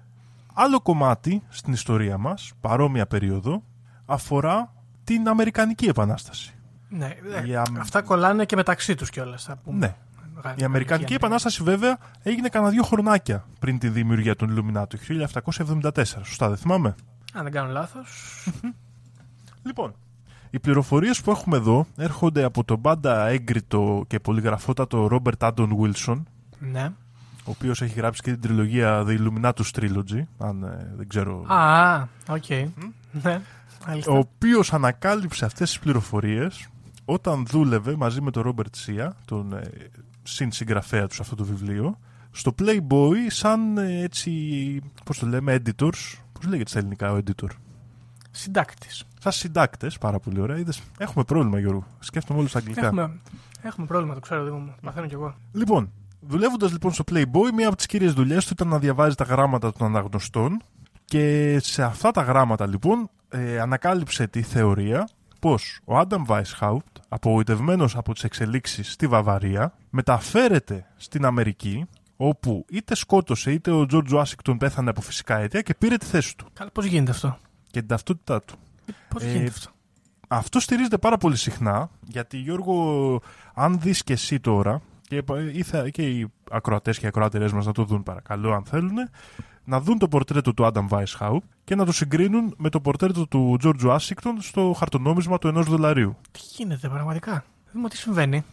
Άλλο κομμάτι στην ιστορία μας, παρόμοια περίοδο, αφορά την Αμερικανική Επανάσταση. Ναι, ε, Η Αμ- αυτά κολλάνε και μεταξύ τους κιόλας. Ναι. Η Αμερικανική Επανάσταση βέβαια έγινε κανένα δύο χρονάκια πριν τη δημιουργία των Ιλουμινάτων, το 1774. Σωστά, δεν θυμάμαι; Αν δεν κάνω λάθος. Λοιπόν, οι πληροφορίες που έχουμε εδώ έρχονται από τον πάντα έγκριτο και πολυγραφότατο Ρόμπερτ Άντων Βίλσον, ναι. ο οποίος έχει γράψει και την τριλογία The Illuminatus Trilogy, αν ε, δεν ξέρω... Α, οκ. Ναι, μάλιστα. ο οποίος ανακάλυψε αυτές τις πληροφορίες όταν δούλευε μαζί με τον Ρόμπερτ Σία, τον ε, συνσυγγραφέα του σε αυτό το βιβλίο, στο Playboy σαν ε, έτσι, πώς το λέμε, editors. Πώς λέγεται στα ελληνικά ο editor; Συντάκτης. Σαν συντάκτες, πάρα πολύ ωραία. Είδες, έχουμε πρόβλημα, Γιώργο. Σκέφτομαι όλους στα αγγλικά. Έχουμε, έχουμε πρόβλημα, το ξέρω, Δήμο μου. Μαθαίνω κι εγώ. Λοιπόν, δουλεύοντας λοιπόν στο Playboy, μία από τις κύριες δουλειές του ήταν να διαβάζει τα γράμματα των αναγνωστών. Και σε αυτά τα γράμματα λοιπόν ε, ανακάλυψε τη θεωρία πως ο Άνταμ Weishaupt, απογοητευμένος από τις εξελίξεις στη Βαβαρία, μεταφέρεται στην Αμερική, όπου είτε σκότωσε είτε ο Τζορτζ Ουάσιγκτον πέθανε από φυσικά αίτια και πήρε τη θέση του. Καλά, πώς γίνεται αυτό; Και την ταυτότητά του. Πώς Ε, γίνεται αυτό; Αυτό στηρίζεται πάρα πολύ συχνά, γιατί Γιώργο, αν δεις και εσύ τώρα, και, ήθε- και οι ακροατές και οι ακροάτερες μας να το δουν παρακαλώ αν θέλουν, να δουν το πορτρέτο του Άνταμ Weishaupt και να το συγκρίνουν με το πορτρέτο του George Washington στο χαρτονόμισμα του ενός δολαρίου. Τι γίνεται πραγματικά; Δούμε τι συμβαίνει.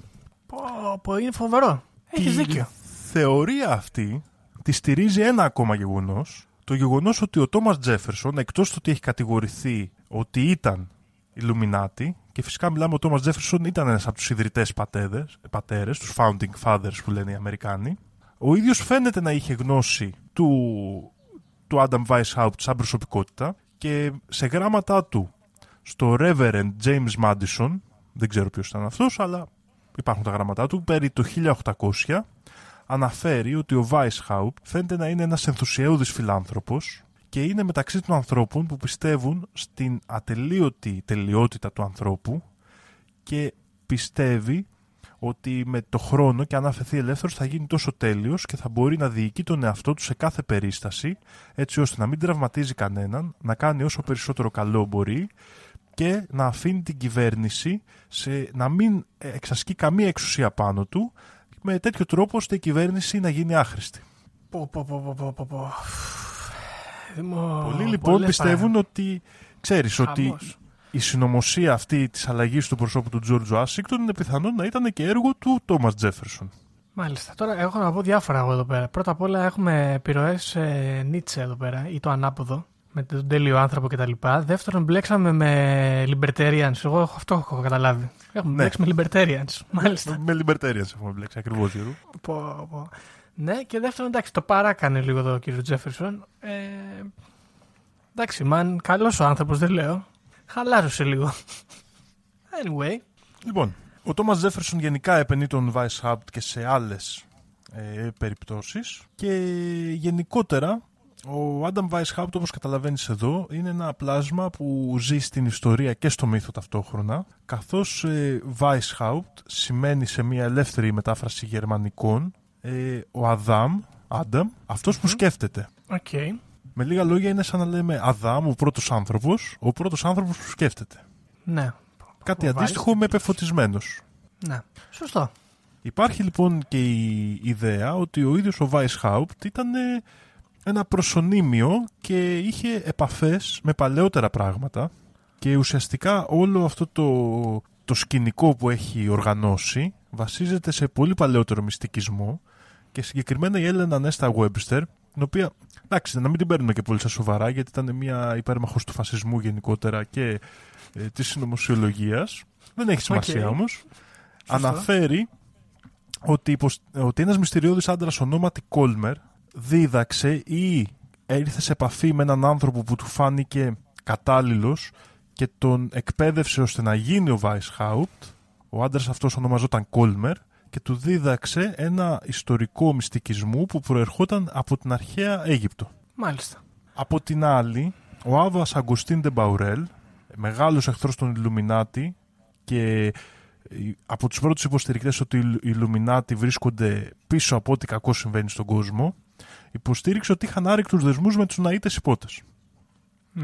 Πω, πω, είναι φοβερό. Έχεις Τη δίκιο. θεωρία αυτή τη στηρίζει ένα ακόμα γεγονός, το γεγονός ότι ο Τόμας Τζέφερσον, εκτός του ότι έχει κατηγορηθεί ότι ήταν Ιλουμινάτη, και φυσικά μιλάμε ο Τόμας Τζέφερσον ήταν ένας από τους ιδρυτές πατέδες, πατέρες, τους founding fathers που λένε οι Αμερικάνοι, ο ίδιος φαίνεται να είχε γνώση του, του Adam Weishaupt σαν προσωπικότητα και σε γράμματά του στο Reverend James Madison, δεν ξέρω ποιος ήταν αυτός, αλλά υπάρχουν τα γράμματά του, περί το 1800, αναφέρει ότι ο Weishaupt φαίνεται να είναι ένας ενθουσιώδης φιλάνθρωπος και είναι μεταξύ των ανθρώπων που πιστεύουν στην ατελείωτη τελειότητα του ανθρώπου και πιστεύει ότι με το χρόνο και αν αφαιθεί ελεύθερος θα γίνει τόσο τέλειος και θα μπορεί να διοικεί τον εαυτό του σε κάθε περίσταση έτσι ώστε να μην τραυματίζει κανέναν, να κάνει όσο περισσότερο καλό μπορεί και να αφήνει την κυβέρνηση σε, να μην εξασκεί καμία εξουσία πάνω του με τέτοιο τρόπο ώστε η κυβέρνηση να γίνει άχρηστη. Πω, πω, πω, πω, πω, πω, πω. Δημο- Πολλοί λοιπόν πολλές πιστεύουν ότι ξέρεις ότι Χαμός. η συνωμοσία αυτή της αλλαγής του προσώπου του George Washington είναι πιθανόν να ήταν και έργο του Thomas Jefferson. Μάλιστα. Τώρα έχω να πω διάφορα εγώ εδώ πέρα. Πρώτα απ' όλα έχουμε επιρροές ε, Νίτσε εδώ πέρα ή το ανάποδο με τον τέλειο άνθρωπο κτλ. Δεύτερον, μπλέξαμε με libertarians. Εγώ αυτό έχω καταλάβει. Έχουμε Ναι. μπλέξει με libertarians. Μάλιστα. Με libertarians έχουμε μπλέξει ακριβώς Γιώργο. πω, πω. Ναι, και δεύτερον, εντάξει, το παράκανε λίγο εδώ ο κύριο Τζέφερσον. Ε, εντάξει, μαν, καλός ο άνθρωπος, δεν λέω. Χαλάρωσε λίγο. Anyway, Λοιπόν, ο Thomas Jefferson γενικά επαινεί τον Weishaupt και σε άλλες ε, περιπτώσεις και γενικότερα ο Adam Weishaupt όπως καταλαβαίνεις εδώ είναι ένα πλάσμα που ζει στην ιστορία και στο μύθο ταυτόχρονα καθώς ε, Weishaupt σημαίνει σε μια ελεύθερη μετάφραση γερμανικών ε, ο Αδάμ, Adam, αυτός που σκέφτεται. οκ. Με λίγα λόγια είναι σαν να λέμε Αδάμ, ο πρώτος άνθρωπος, ο πρώτος άνθρωπος που σκέφτεται. Ναι. Κάτι Ο αντίστοιχο με πεφωτισμένος. Ναι. Σωστό. Υπάρχει λοιπόν και η ιδέα ότι ο ίδιος ο Weishaupt ήταν ε, ένα προσωνύμιο και είχε επαφές με παλαιότερα πράγματα και ουσιαστικά όλο αυτό το, το σκηνικό που έχει οργανώσει βασίζεται σε πολύ παλαιότερο μυστικισμό και συγκεκριμένα η Έλενα Νέστα Webster, την οποία, εντάξει, να μην την παίρνουμε και πολύ στα σοβαρά γιατί ήταν μια υπέρμαχος του φασισμού γενικότερα και ε, της συνωμοσιολογίας, δεν έχει σημασία Οκ. όμως, Σωστό. αναφέρει ότι, υποσ... ότι ένας μυστηριώδης άντρας ονόματι Κόλμερ δίδαξε ή ήρθε σε επαφή με έναν άνθρωπο που του φάνηκε κατάλληλος και τον εκπαίδευσε ώστε να γίνει ο Weishaupt. Ο άντρας αυτός ονομαζόταν Κόλμερ και του δίδαξε ένα ιστορικό μυστικισμό που προερχόταν από την αρχαία Αίγυπτο. Μάλιστα. Από την άλλη, ο Άβας Αγκουστίν Ντεμπαουρέλ, μεγάλος εχθρός των Ιλουμινάτη και από τους πρώτους υποστηρικτές ότι οι Ιλουμινάτη βρίσκονται πίσω από ό,τι κακό συμβαίνει στον κόσμο, υποστήριξε ότι είχαν άρρηκτους δεσμούς με τους Ναΐτες υπότες. Μμ.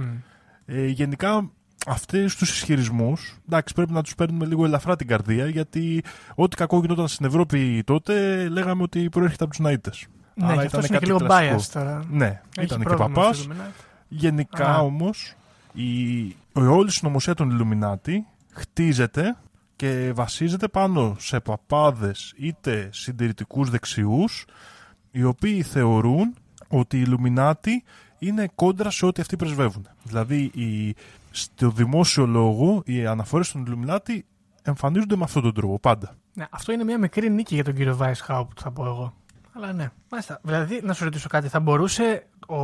Ε, γενικά αυτές τους ισχυρισμούς, εντάξει πρέπει να τους παίρνουμε λίγο ελαφρά την καρδία γιατί ό,τι κακό γινόταν στην Ευρώπη τότε λέγαμε ότι προέρχεται από τους Ναΐτες. Ναι, Άρα και αυτός ήταν είναι και κάτι λίγο κλασικό. biased τώρα. Ναι, Έχει ήταν και πρόβλημα παπάς. στο Illuminati. Γενικά Α. όμως η, η όλη συνωμοσία των Ιλουμινάτη χτίζεται και βασίζεται πάνω σε παπάδες είτε συντηρητικούς δεξιούς οι οποίοι θεωρούν ότι οι Ιλουμινάτη είναι κόντρα σε ό,τι αυτοί πρεσβεύουν. Δηλαδή η, στο δημόσιο λόγο οι αναφορές των Ιλουμινάτη εμφανίζονται με αυτόν τον τρόπο πάντα. Ναι, αυτό είναι μια μικρή νίκη για τον κύριο Weishaupt, θα πω εγώ. Αλλά ναι. Μάλιστα. Δηλαδή, να σου ρωτήσω κάτι. Θα μπορούσε ο,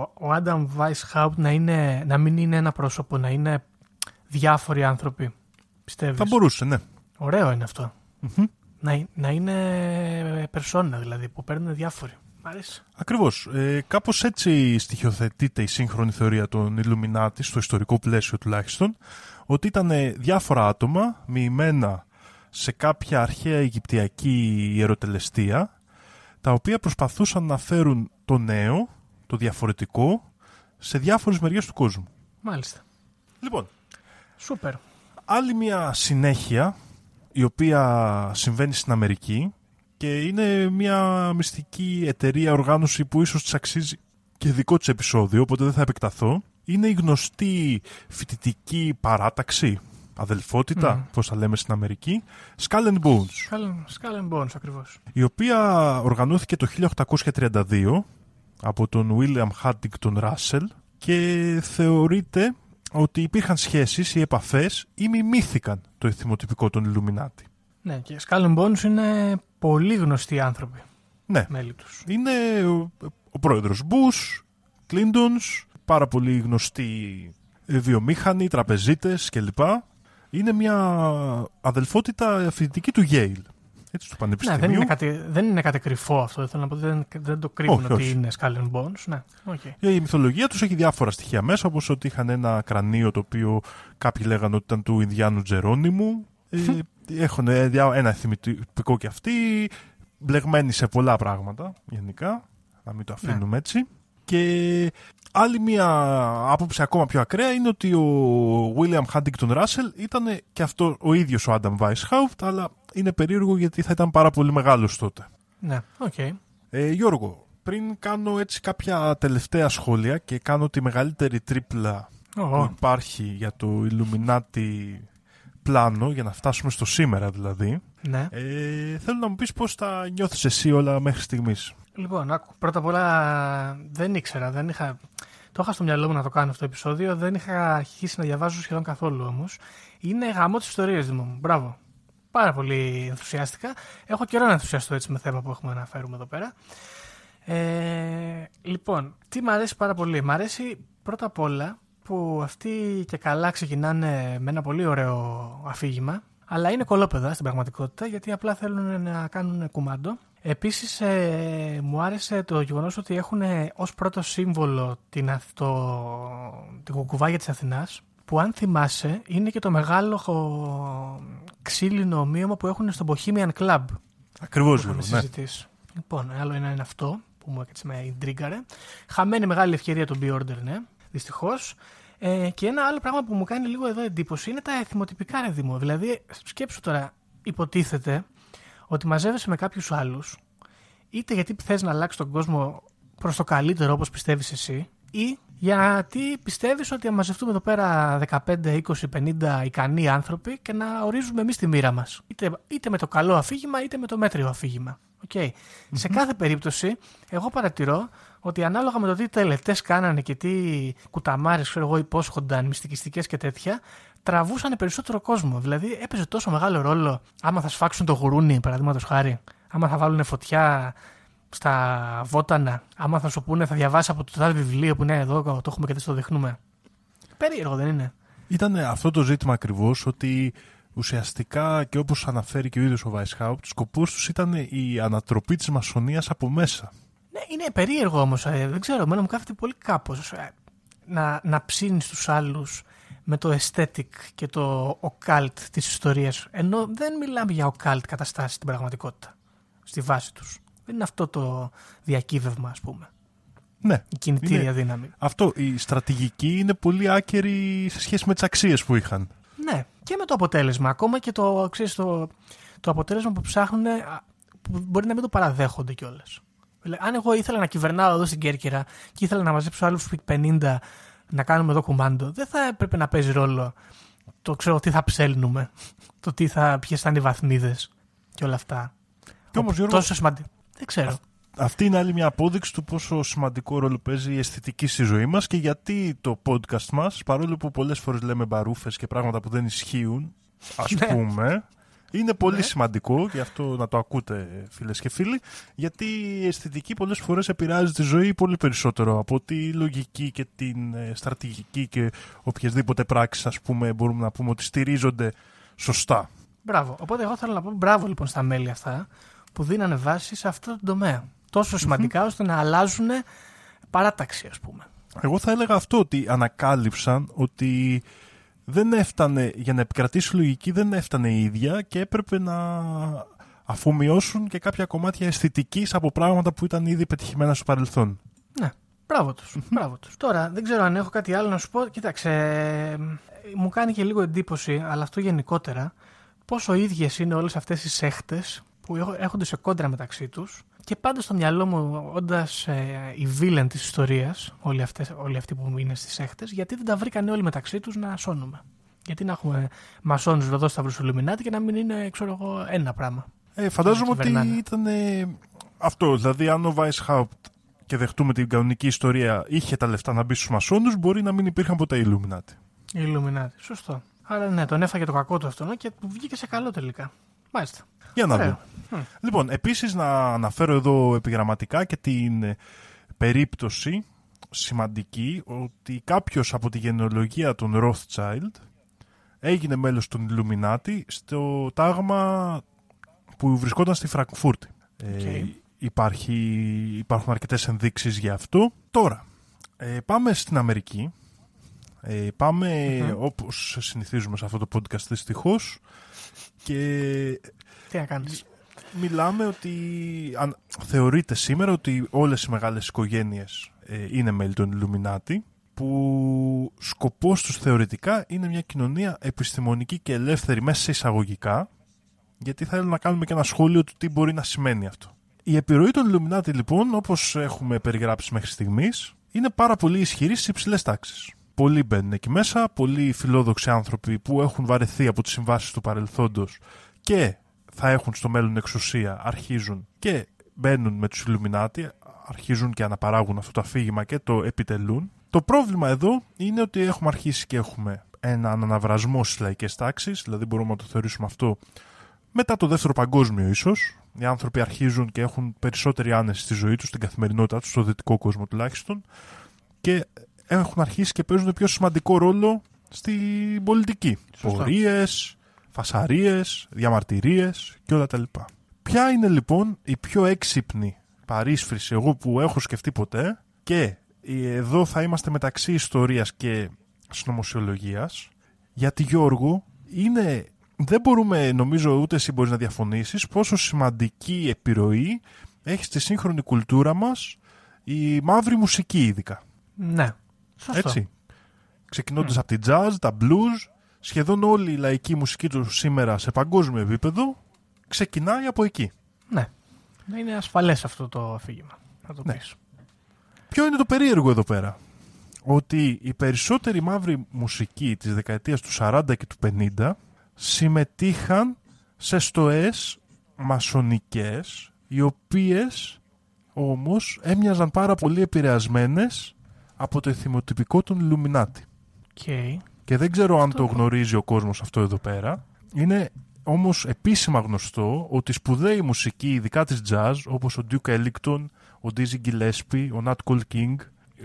ο Adam Weishaupt να, είναι, να μην είναι ένα πρόσωπο, να είναι διάφοροι άνθρωποι. Πιστεύεις; Θα μπορούσε, ναι. Ωραίο είναι αυτό. Μμμ. Να, να είναι περσόνα δηλαδή, που παίρνουν διάφοροι. Μ' αρέσει. Ακριβώς. Ε, κάπως έτσι στοιχειοθετείται η σύγχρονη θεωρία των Ιλουμινάτη, στο ιστορικό πλαίσιο τουλάχιστον, ότι ήταν διάφορα άτομα μοιημένα σε κάποια αρχαία Αιγυπτιακή ιεροτελεστία, τα οποία προσπαθούσαν να φέρουν το νέο, το διαφορετικό, σε διάφορες μεριές του κόσμου. Μάλιστα. Λοιπόν, Σούπερ. άλλη μια συνέχεια η οποία συμβαίνει στην Αμερική και είναι μια μυστική εταιρεία οργάνωση που ίσως της αξίζει και δικό της επεισόδιο, οπότε δεν θα επεκταθώ. Είναι η γνωστή φοιτητική παράταξη, αδελφότητα, Μμμ. πώς θα λέμε στην Αμερική, Skull and Bones, Skull and Bones ακριβώς. η οποία οργανώθηκε το 1832 από τον William Huntington Russell και θεωρείται ότι υπήρχαν σχέσεις ή επαφές ή μιμήθηκαν το εθιμοτυπικό των Illuminati. Ναι, και Skull and Bones είναι πολύ γνωστοί άνθρωποι, Ναι, μέλη τους. είναι ο, ο πρόεδρος Bush, Clintons, πάρα πολύ γνωστοί ε, βιομήχανοι, τραπεζίτες κλπ. Είναι μια αδελφότητα φοιτητική του Yale, έτσι, του Ναι, Πανεπιστημίου. δεν είναι, κάτι, δεν είναι κάτι κρυφό αυτό. Θέλω να πω, δεν, δεν το κρύβουν Όχι, ότι όχι. είναι Skull and Bones. Ναι, οκ. Η μυθολογία τους έχει διάφορα στοιχεία μέσα, όπως ότι είχαν ένα κρανίο το οποίο κάποιοι λέγανε ότι ήταν του Ινδιάνου Τζερόνιμου. Ε, έχουν ε, διά- ένα θυμητικό και αυτοί, μπλεγμένοι σε πολλά πράγματα γενικά, να μην το αφήνουμε έτσι. Και άλλη μια άποψη ακόμα πιο ακραία είναι ότι ο William Huntington Russell ήταν και αυτό ο ίδιος ο Adam Weishaupt, αλλά είναι περίεργο γιατί θα ήταν πάρα πολύ μεγάλος τότε. Ναι, οκ. Ε, Γιώργο, πριν κάνω έτσι κάποια τελευταία σχόλια και κάνω τη μεγαλύτερη τρίπλα που Ω, υπάρχει για το Illuminati πλάνο, για να φτάσουμε στο σήμερα δηλαδή, ναι. ε, θέλω να μου πεις πώς τα νιώθεις εσύ όλα μέχρι στιγμής; Λοιπόν, άκου, πρώτα απ' όλα δεν ήξερα, δεν είχα... Το είχα στο μυαλό μου να το κάνω αυτό το επεισόδιο, δεν είχα αρχίσει να διαβάζω σχεδόν καθόλου όμως. Είναι γαμό τη ιστορία, Δημό μου. Μπράβο. Πάρα πολύ ενθουσιάστηκα. Έχω καιρό να ενθουσιαστώ έτσι με θέμα που έχουμε να φέρουμε εδώ πέρα. Ε, λοιπόν, τι μου αρέσει πάρα πολύ. Μ' αρέσει πρώτα απ' όλα που αυτοί και καλά ξεκινάνε με ένα πολύ ωραίο αφήγημα. Αλλά είναι κολόπεδα στην πραγματικότητα γιατί απλά θέλουν να κάνουν κουμάντο. Επίσης ε, μου άρεσε το γεγονός ότι έχουν ως πρώτο σύμβολο την, αυτό, την κουκουβάγια της Αθηνάς που αν θυμάσαι είναι και το μεγάλο χο- ξύλινο ομοίωμα που έχουν στο Bohemian Club Ακριβώς που είχαμε Γιώργο, ναι. συζητήσει. Λοιπόν, άλλο ένα είναι αυτό που μου έτσι με ιντρίγκαρε. Χαμένη μεγάλη ευκαιρία το B-Order, ναι, δυστυχώς. Ε, και ένα άλλο πράγμα που μου κάνει λίγο εδώ εντύπωση είναι τα εθιμοτυπικά ρε Δήμο. Δηλαδή, σκέψου τώρα, υποτίθεται ότι μαζεύεσαι με κάποιους άλλους, είτε γιατί θες να αλλάξεις τον κόσμο προς το καλύτερο όπως πιστεύεις εσύ, ή γιατί πιστεύεις ότι θα μαζευτούμε εδώ πέρα 15, 20, 50 ικανοί άνθρωποι και να ορίζουμε εμείς τη μοίρα μας. Είτε, είτε με το καλό αφήγημα, είτε με το μέτριο αφήγημα. Okay. Σε κάθε περίπτωση, εγώ παρατηρώ ότι ανάλογα με το τι τελετές κάνανε και τι κουταμάρες, ξέρω εγώ, υπόσχονταν, μυστικιστικές και τέτοια, τραβούσαν περισσότερο κόσμο. Δηλαδή, έπαιζε τόσο μεγάλο ρόλο άμα θα σφάξουν το γουρούνι, παραδείγματος χάρη, άμα θα βάλουν φωτιά στα βότανα, άμα θα σου πούνε θα διαβάσει από το τάδε βιβλίο που είναι εδώ, το έχουμε και δεν το δείχνουμε. Περίεργο, δεν είναι; Ήταν αυτό το ζήτημα ακριβώς ότι ουσιαστικά και όπως αναφέρει και ο ίδιος ο Weishaupt, σκοπός τους ήταν η ανατροπή της μασονίας από μέσα. Ναι, είναι περίεργο όμως. δεν ξέρω, εμένα μου κάθεται πολύ κάπως. να, να ψήνεις τους άλλους με το aesthetic και το occult της ιστορίας. Ενώ δεν μιλάμε για occult καταστάσεις στην πραγματικότητα. Στη βάση τους. Δεν είναι αυτό το διακύβευμα, ας πούμε. Ναι, Η κινητήρια Είναι- δύναμη. αυτό, η στρατηγική είναι πολύ άκερη σε σχέση με τις αξίες που είχαν. Ναι, και με το αποτέλεσμα. Ακόμα και το, ξέρεις, το, το αποτέλεσμα που ψάχνουν, α, που μπορεί να μην το παραδέχονται κιόλας. Αν εγώ ήθελα να κυβερνάω εδώ στην Κέρκυρα και ήθελα να μαζέψω άλλου 50 να κάνουμε εδώ κουμάντο, δεν θα έπρεπε να παίζει ρόλο το ξέρω τι θα ψέλνουμε, το τι θα, ποιες θα είναι οι βαθμίδες και όλα αυτά. Και όμως, Όπου Γιώργο, Τόσο σημαντικό. Δεν ξέρω. Αυτή είναι άλλη μια απόδειξη του πόσο σημαντικό ρόλο παίζει η αισθητική στη ζωή μας και γιατί το podcast μας, παρόλο που πολλές φορές λέμε μπαρούφες και πράγματα που δεν ισχύουν, ας Ναι. πούμε, είναι πολύ Ναι. σημαντικό, γι' αυτό να το ακούτε φίλες και φίλοι, γιατί η αισθητική πολλές φορές επηρεάζει τη ζωή πολύ περισσότερο από τη λογική και την ε, στρατηγική και οποιασδήποτε πράξεις, ας πούμε, μπορούμε να πούμε ότι στηρίζονται σωστά. Μπράβο. Οπότε εγώ θέλω να πω μπράβο λοιπόν στα μέλη αυτά που δίνανε βάση σε αυτό το τομέα. Τόσο σημαντικά ώστε να αλλάζουν παράταξη, ας πούμε. Εγώ θα έλεγα αυτό ότι ανακάλυψαν ότι δεν έφτανε, για να επικρατήσει η λογική δεν έφτανε η ίδια και έπρεπε να αφομοιώσουν και κάποια κομμάτια αισθητικής από πράγματα που ήταν ήδη πετυχημένα στο παρελθόν. Ναι. Μπράβο τους. Μπράβο τους. Τώρα δεν ξέρω αν έχω κάτι άλλο να σου πω. Κοίταξε, ε, μου κάνει και λίγο εντύπωση, αλλά αυτό γενικότερα, πόσο ίδιες είναι όλες αυτές οι σέχτες που έχ- έχονται σε κόντρα μεταξύ τους. Και πάντα στο μυαλό μου, όντας ε, η βίλεν της ιστορίας, όλοι, αυτές, όλοι αυτοί που είναι στις σέχτε, γιατί δεν τα βρήκαν όλοι μεταξύ τους να σώνουμε. Γιατί να έχουμε μασόνους ροδόσταυρου Ιλουμινάτη και να μην είναι, ξέρω εγώ, ένα πράγμα. Ε, φαντάζομαι Να ότι κυβερνάνε. ήταν ε, αυτό. Δηλαδή, αν ο Weishaupt και δεχτούμε την κανονική ιστορία είχε τα λεφτά να μπει στους μασόνους, μπορεί να μην υπήρχαν ποτέ οι Illuminati. Ιλουμινάτη. Σωστό. Άρα ναι, τον έφαγε το κακό του αυτό και του βγήκε σε καλό τελικά. Μάλιστα. Για να Ωραίο. δούμε. Λοιπόν, επίσης να αναφέρω εδώ επιγραμματικά και την ε, περίπτωση σημαντική ότι κάποιος από τη γενεολογία των Rothschild έγινε μέλος των Illuminati στο τάγμα που βρισκόταν στη Φραγκφούρτη. Ε, υπάρχει, υπάρχουν αρκετές ενδείξεις για αυτό. Τώρα, ε, πάμε στην Αμερική. Ε, πάμε όπως συνηθίζουμε σε αυτό το podcast δυστυχώς και Τι να κάνεις. μιλάμε ότι αν, θεωρείται σήμερα ότι όλες οι μεγάλες οικογένειες ε, είναι μέλη των Illuminati που σκοπός τους θεωρητικά είναι μια κοινωνία επιστημονική και ελεύθερη μέσα σε εισαγωγικά γιατί θέλω να κάνουμε και ένα σχόλιο του τι μπορεί να σημαίνει αυτό. Η επιρροή των Illuminati λοιπόν όπως έχουμε περιγράψει μέχρι στιγμής είναι πάρα πολύ ισχυρής στις υψηλές τάξεις. Πολλοί μπαίνουν εκεί μέσα, πολλοί φιλόδοξοι άνθρωποι που έχουν βαρεθεί από τις συμβάσεις του παρελθόντος και θα έχουν στο μέλλον εξουσία, αρχίζουν και μπαίνουν με τους Illuminati, αρχίζουν και αναπαράγουν αυτό το αφήγημα και το επιτελούν. Το πρόβλημα εδώ είναι ότι έχουμε αρχίσει και έχουμε έναν αναβρασμό στις λαϊκές τάξεις, δηλαδή μπορούμε να το θεωρήσουμε αυτό μετά το δεύτερο παγκόσμιο ίσως. Οι άνθρωποι αρχίζουν και έχουν περισσότερη άνεση στη ζωή τους, στην καθημερινότητά τους, στο δυτικό κόσμο τουλάχιστον και έχουν αρχίσει και παίζουν πιο σημαντικό ρόλο στην πολιτική. Σωστά. Πορείες, φασαρίες, διαμαρτυρίες και όλα τα λοιπά. Ποια είναι λοιπόν η πιο έξυπνη παρίσφρηση εγώ που έχω σκεφτεί ποτέ και εδώ θα είμαστε μεταξύ ιστορίας και συνωμοσιολογίας γιατί Γιώργο είναι δεν μπορούμε νομίζω ούτε εσύ μπορείς να διαφωνήσεις πόσο σημαντική επιρροή έχει στη σύγχρονη κουλτούρα μας η μαύρη μουσική ειδικά. Ναι. Σωστό. Έτσι. Ξεκινώντας από την jazz, τα blues, σχεδόν όλη η λαϊκή μουσική του σήμερα σε παγκόσμιο επίπεδο ξεκινάει από εκεί. Ναι. Είναι ασφαλές αυτό το αφήγημα. Να το Ναι. πεις. Ποιο είναι το περίεργο εδώ πέρα; Ότι η περισσότερη μαύρη μουσική της δεκαετίας του 40 και του 50 συμμετείχαν σε στοές μασονικές οι οποίες όμως έμοιαζαν πάρα πολύ επηρεασμένες από το εθιμοτυπικό των Illuminati. Okay. Και δεν ξέρω αν Αυτό το έχω. γνωρίζει ο κόσμος αυτό εδώ πέρα. Είναι όμως επίσημα γνωστό ότι σπουδαίοι μουσικοί, ειδικά της jazz, όπως ο Duke Ellington, ο Dizzy Gillespie, ο Nat Cole King,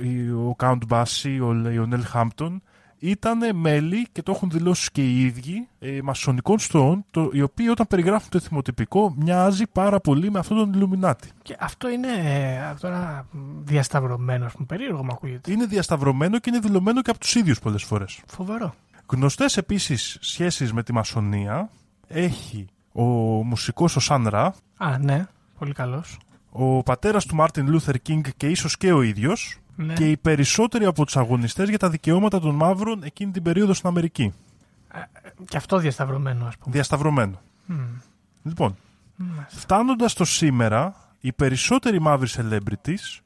η- ο Count Basie, ο Lionel Hampton, ήταν μέλη και το έχουν δηλώσει και οι ίδιοι ε, μασονικών στοών, το, οι οποίοι όταν περιγράφουν το θυμοτυπικό μοιάζει πάρα πολύ με αυτόν τον Illuminati. Και αυτό είναι ε, τώρα διασταυρωμένο, ας πούμε. Περίεργο μου ακούγεται. Είναι διασταυρωμένο και είναι δηλωμένο και από τους ίδιους πολλές φορές. Φοβερό. Γνωστές επίσης σχέσεις με τη μασονία έχει ο μουσικός ο Sun Ra, Α, ναι. Πολύ καλός. ο πατέρας του Μάρτιν Λούθερ Κίνγκ και ίσως και ο ίδιος Ναι. και οι περισσότεροι από τους αγωνιστές για τα δικαιώματα των μαύρων εκείνη την περίοδο στην Αμερική. Και αυτό διασταυρωμένο, ας πούμε. Διασταυρωμένο. Μμ. Λοιπόν, Μάλιστα. φτάνοντας στο σήμερα, οι περισσότεροι μαύροι celebrities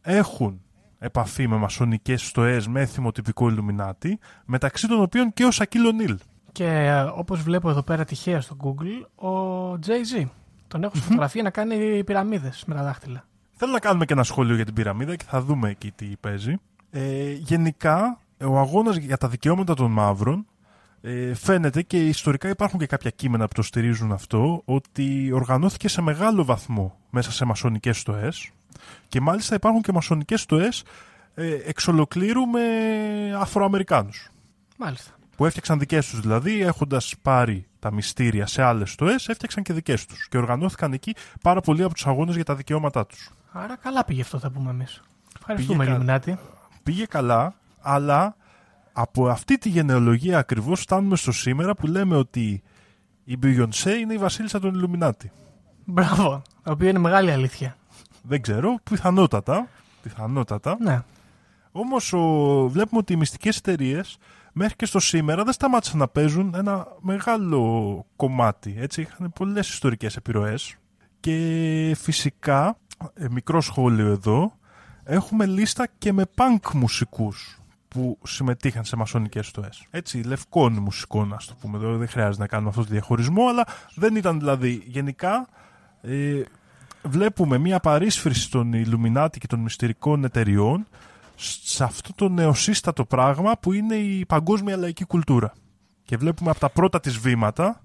έχουν επαφή με μασονικές στοές με θυμοτυπικό Illuminati, μεταξύ των οποίων και ο Σακίλ Νίλ. Και ε, όπως βλέπω εδώ πέρα τυχαία στο Google, ο Jay-Z. Τον έχω στη φωτογραφία να κάνει πυραμίδες με τα δάχτυλα. Θέλω να κάνουμε και ένα σχόλιο για την πυραμίδα και θα δούμε εκεί τι παίζει. Ε, γενικά, ο αγώνας για τα δικαιώματα των μαύρων ε, φαίνεται και ιστορικά υπάρχουν και κάποια κείμενα που το στηρίζουν αυτό ότι οργανώθηκε σε μεγάλο βαθμό μέσα σε μασονικές στοές και μάλιστα υπάρχουν και μασονικές στοές ε, εξ ολοκλήρου με Αφροαμερικάνους Μάλιστα. που έφτιαξαν δικές τους δηλαδή έχοντας πάρει τα μυστήρια σε άλλες στοές έφτιαξαν και δικές τους και οργανώθηκαν εκεί πάρα πολλοί από τους αγώνες για τα δικαιώματά τους. Άρα καλά πήγε αυτό, θα πούμε εμείς. Ευχαριστούμε, Πήγε κα- Ιλουμινάτη. πήγε καλά, αλλά από αυτή τη γενεολογία ακριβώς φτάνουμε στο σήμερα που λέμε ότι η Beyoncé είναι η βασίλισσα των Illuminati. Μπράβο. Το οποίο είναι μεγάλη αλήθεια. Δεν ξέρω, πιθανότατα. πιθανότατα. Ναι. Όμως βλέπουμε ότι οι μυστικές εταιρείες μέχρι και στο σήμερα δεν σταμάτησαν να παίζουν ένα μεγάλο κομμάτι. Έτσι, είχαν πολλές ιστορικές επιρροές και φυσικά, ε, μικρό σχόλιο εδώ, έχουμε λίστα και με punk μουσικούς που συμμετείχαν σε μασονικές στοές. Έτσι, λευκών μουσικών, ας το πούμε. Εδώ δεν χρειάζεται να κάνουμε αυτό το διαχωρισμό, αλλά δεν ήταν δηλαδή γενικά... Ε, βλέπουμε μια παρίσφρηση των Ιλουμινάτη και των μυστηρικών εταιριών σε αυτό το νεοσύστατο πράγμα που είναι η παγκόσμια λαϊκή κουλτούρα. Και βλέπουμε από τα πρώτα της βήματα